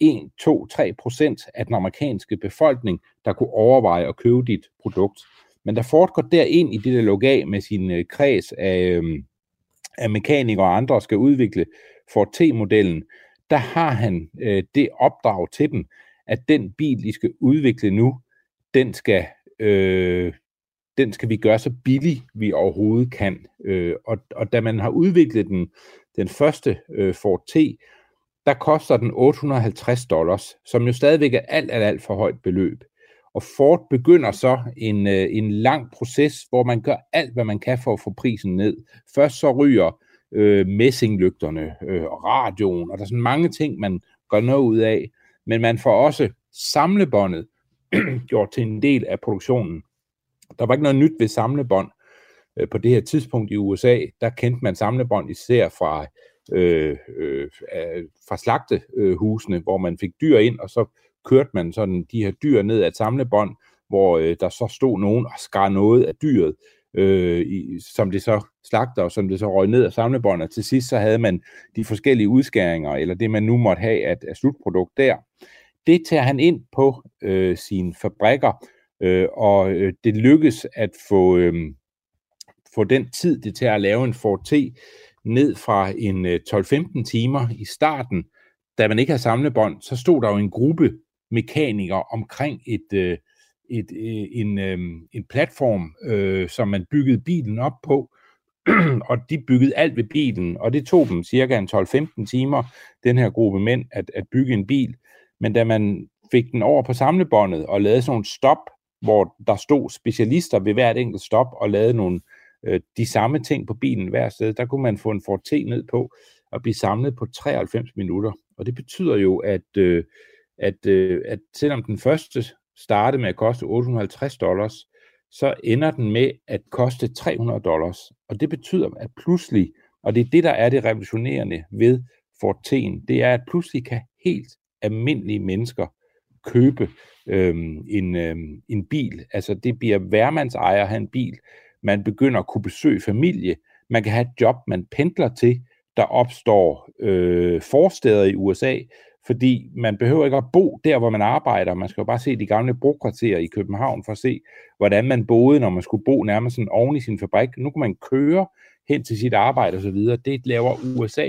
1, 2, 3 procent af den amerikanske befolkning, der kunne overveje at købe dit produkt. Men da Ford går derind i det der log af med sin øh, kreds af, øh, af mekanikere og andre skal udvikle Ford T-modellen, der har han øh, det opdrag til dem, at den bil, de skal udvikle nu, den skal, øh, den skal vi gøre så billig, vi overhovedet kan. Øh, og, og da man har udviklet den, den første øh, Ford T, der koster den 850 dollars, som jo stadigvæk er alt, alt, alt for højt beløb. Og Ford begynder så en, øh, en lang proces, hvor man gør alt, hvad man kan for at få prisen ned. Først så ryger øh, messinglygterne øh, og radioen, og der er sådan mange ting, man gør noget ud af. Men man får også samlebåndet gjort til en del af produktionen. Der var ikke noget nyt ved samlebånd øh, på det her tidspunkt i USA. Der kendte man samlebånd især fra, øh, øh, fra slagtehusene, hvor man fik dyr ind, og så kørte man sådan de her dyr ned af et samlebånd, hvor øh, der så stod nogen og skar noget af dyret, øh, i, som det så slagter, og som det så røg ned af og Til sidst så havde man de forskellige udskæringer, eller det man nu måtte have af, af slutprodukt der. Det tager han ind på øh, sine fabrikker, øh, og øh, det lykkes at få, øh, få den tid, det tager at lave en Ford T, ned fra en øh, 12-15 timer i starten, da man ikke havde samlebånd, så stod der jo en gruppe mekanikere omkring et, øh, et, øh, en, en platform, øh, som man byggede bilen op på, og de byggede alt ved bilen, og det tog dem cirka en 12-15 timer, den her gruppe mænd, at, at bygge en bil. Men da man fik den over på samlebåndet og lavede sådan nogle stop, hvor der stod specialister ved hvert enkelt stop og lavede nogle øh, Øh, de samme ting på bilen hver sted, der kunne man få en Ford T ned på og blive samlet på 93 minutter. Og det betyder jo, at, øh, at, øh, at selvom den første startede med at koste 850 dollars, så ender den med at koste 300 dollars. Og det betyder, at pludselig, og det er det, der er det revolutionerende ved Ford T'en, det er, at pludselig kan helt almindelige mennesker købe øhm, en, øhm, en bil. Altså det bliver værmandsejer at have en bil. Man begynder at kunne besøge familie. Man kan have et job, man pendler til. Der opstår øh, forsteder i USA, fordi man behøver ikke at bo der, hvor man arbejder. Man skal jo bare se de gamle brokvarterer i København for at se, hvordan man boede, når man skulle bo nærmest sådan oven i sin fabrik. Nu kan man køre hen til sit arbejde osv. Det laver USA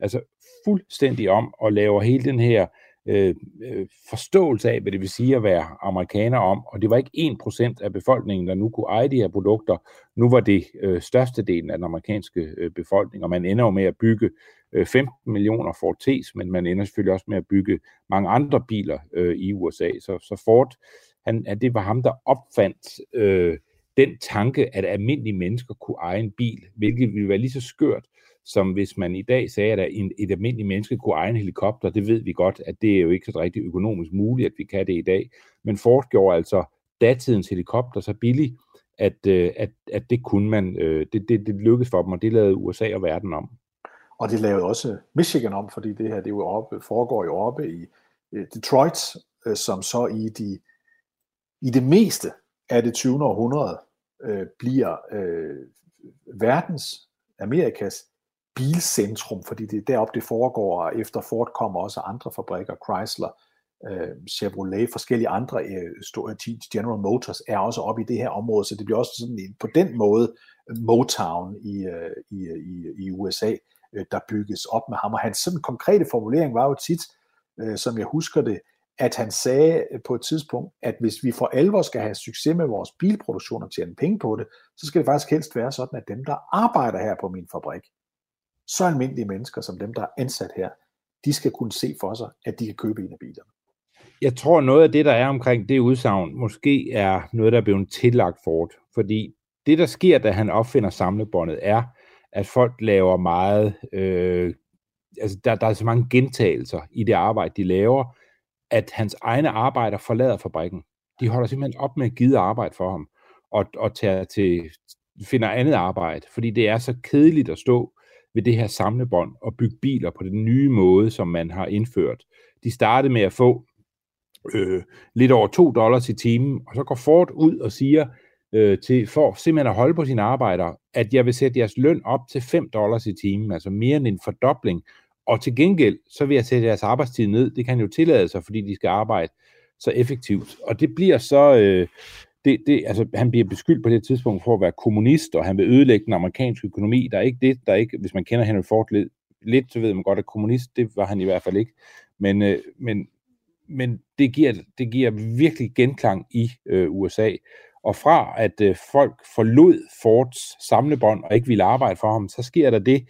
altså fuldstændig om og laver hele den her Øh, øh, forståelse af, hvad det vil sige at være amerikaner om, og det var ikke 1% af befolkningen, der nu kunne eje de her produkter. Nu var det øh, størstedelen af den amerikanske øh, befolkning, og man ender jo med at bygge øh, 15 millioner Ford T's, men man ender selvfølgelig også med at bygge mange andre biler øh, i USA. Så, så Ford, han, at det var ham, der opfandt øh, den tanke, at almindelige mennesker kunne eje en bil, hvilket ville være lige så skørt, som hvis man i dag sagde, at en, et almindeligt menneske kunne eje en helikopter, det ved vi godt, at det er jo ikke så rigtig økonomisk muligt, at vi kan det i dag. Men Ford gjorde altså datidens helikopter så billig, at, øh, at, at det kunne man, øh, det, det, det lykkedes for dem, og det lavede USA og verden om. Og det lavede også Michigan om, fordi det her det jo oppe, foregår jo oppe i øh, Detroit, som så i, de, i det meste af det 20. århundrede øh, bliver øh, verdens, Amerikas bilcentrum, fordi det er deroppe, det foregår, og efter Ford kommer også andre fabrikker, Chrysler, øh, Chevrolet, forskellige andre, øh, store, General Motors er også oppe i det her område, så det bliver også sådan en, på den måde øh, Motown i, øh, i, øh, i, i USA, øh, der bygges op med ham. Og hans sådan konkrete formulering var jo tit, øh, som jeg husker det, at han sagde øh, på et tidspunkt, at hvis vi for alvor skal have succes med vores bilproduktion og tjene penge på det, så skal det faktisk helst være sådan, at dem, der arbejder her på min fabrik, så almindelige mennesker som dem, der er ansat her, de skal kunne se for sig, at de kan købe en af bilerne. Jeg tror, noget af det, der er omkring det udsagn, måske er noget, der er blevet tillagt Ford. Fordi det, der sker, da han opfinder samlebåndet, er, at folk laver meget... Øh, altså, der, der er så mange gentagelser i det arbejde, de laver, at hans egne arbejder forlader fabrikken. De holder simpelthen op med at give arbejde for ham, og, og tager til, finder andet arbejde, fordi det er så kedeligt at stå ved det her samlebånd og bygge biler på den nye måde, som man har indført. De startede med at få øh, lidt over 2 dollars i timen, og så går Ford ud og siger øh, til, for simpelthen at holde på sine arbejdere, at jeg vil sætte jeres løn op til 5 dollars i timen, altså mere end en fordobling, og til gengæld, så vil jeg sætte deres arbejdstid ned. Det kan jo tillade sig, fordi de skal arbejde så effektivt. Og det bliver så, øh, det, det, altså, han bliver beskyldt på det tidspunkt for at være kommunist, og han vil ødelægge den amerikanske økonomi. Der er ikke det, der er ikke, hvis man kender Henry Ford lidt, lidt, så ved man godt, at kommunist, det var han i hvert fald ikke. Men, øh, men, men det, giver, det giver virkelig genklang i øh, USA. Og fra at øh, folk forlod Fords samlebånd og ikke ville arbejde for ham, så sker der det,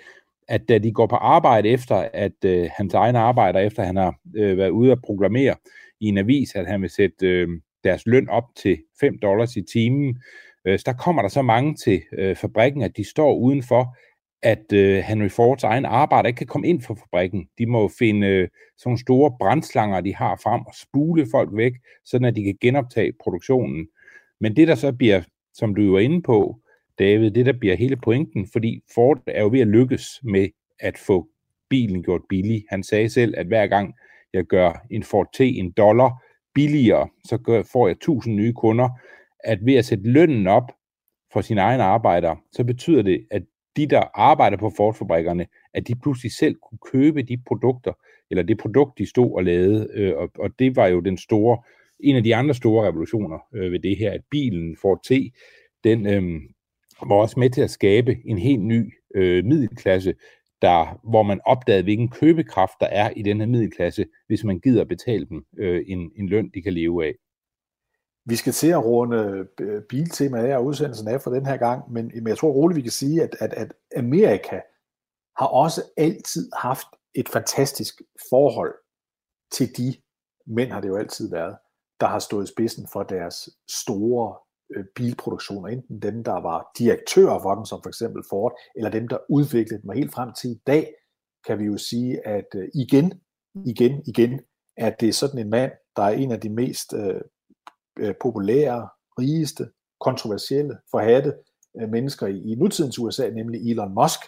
at da de går på arbejde efter, at øh, hans egen arbejder, efter han har øh, været ude at proklamere i en avis, at han vil sætte øh, deres løn op til 5 dollars i timen. Øh, så der kommer der så mange til øh, fabrikken, at de står udenfor, at øh, Henry Fords egen arbejder ikke kan komme ind for fabrikken. De må finde øh, sådan nogle store brændslanger, de har frem og spule folk væk, sådan at de kan genoptage produktionen. Men det der så bliver, som du var inde på, David, det der bliver hele pointen, fordi Ford er jo ved at lykkes med at få bilen gjort billig. Han sagde selv, at hver gang jeg gør en Ford T en dollar, billigere, så gør, får jeg 1000 nye kunder, at ved at sætte lønnen op for sine egne arbejdere, så betyder det, at de, der arbejder på Ford-fabrikkerne, at de pludselig selv kunne købe de produkter, eller det produkt, de stod og lavede, øh, og, og det var jo den store, en af de andre store revolutioner øh, ved det her, at bilen Ford T, den øh, var også med til at skabe en helt ny øh, middelklasse, der, hvor man opdagede, hvilken købekraft der er i den her middelklasse, hvis man gider betale dem øh, en, en løn, de kan leve af. Vi skal til at runde øh, biltemaet af og udsendelsen af for den her gang, men, men jeg tror roligt, vi kan sige, at, at, at Amerika har også altid haft et fantastisk forhold til de mænd, har det jo altid været, der har stået i spidsen for deres store Øh, bilproduktioner, enten dem, der var direktører for dem, som for eksempel Ford, eller dem, der udviklede dem, og helt frem til i dag, kan vi jo sige, at øh, igen, igen, igen, at det er sådan en mand, der er en af de mest øh, øh, populære, rigeste, kontroversielle, forhatte øh, mennesker i, i nutidens USA, nemlig Elon Musk,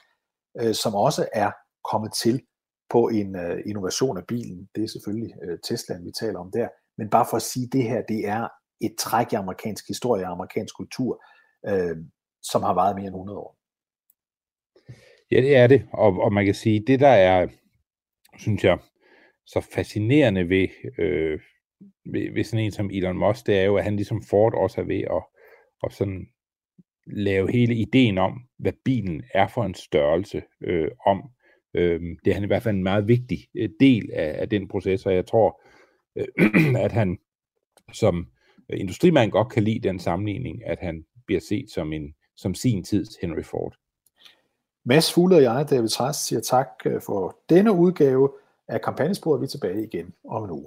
øh, som også er kommet til på en øh, innovation af bilen. Det er selvfølgelig øh, Teslaen, vi taler om der. Men bare for at sige, at det her det er et træk i amerikansk historie og amerikansk kultur, øh, som har varet mere end 100 år. Ja, det er det. Og, og man kan sige, det der er, synes jeg, så fascinerende ved, øh, ved, ved sådan en som Elon Musk, det er jo, at han ligesom Ford også er ved at, at sådan lave hele ideen om, hvad bilen er for en størrelse, øh, om. Øh, det er han i hvert fald en meget vigtig øh, del af, af den proces, og jeg tror, øh, at han som Øh, industrimand godt kan lide den sammenligning, at han bliver set som, en, som sin tids Henry Ford. Mads Fugle og jeg, David Træs, siger tak øh, for denne udgave af kampagnesporet. Vi er tilbage igen om en uge.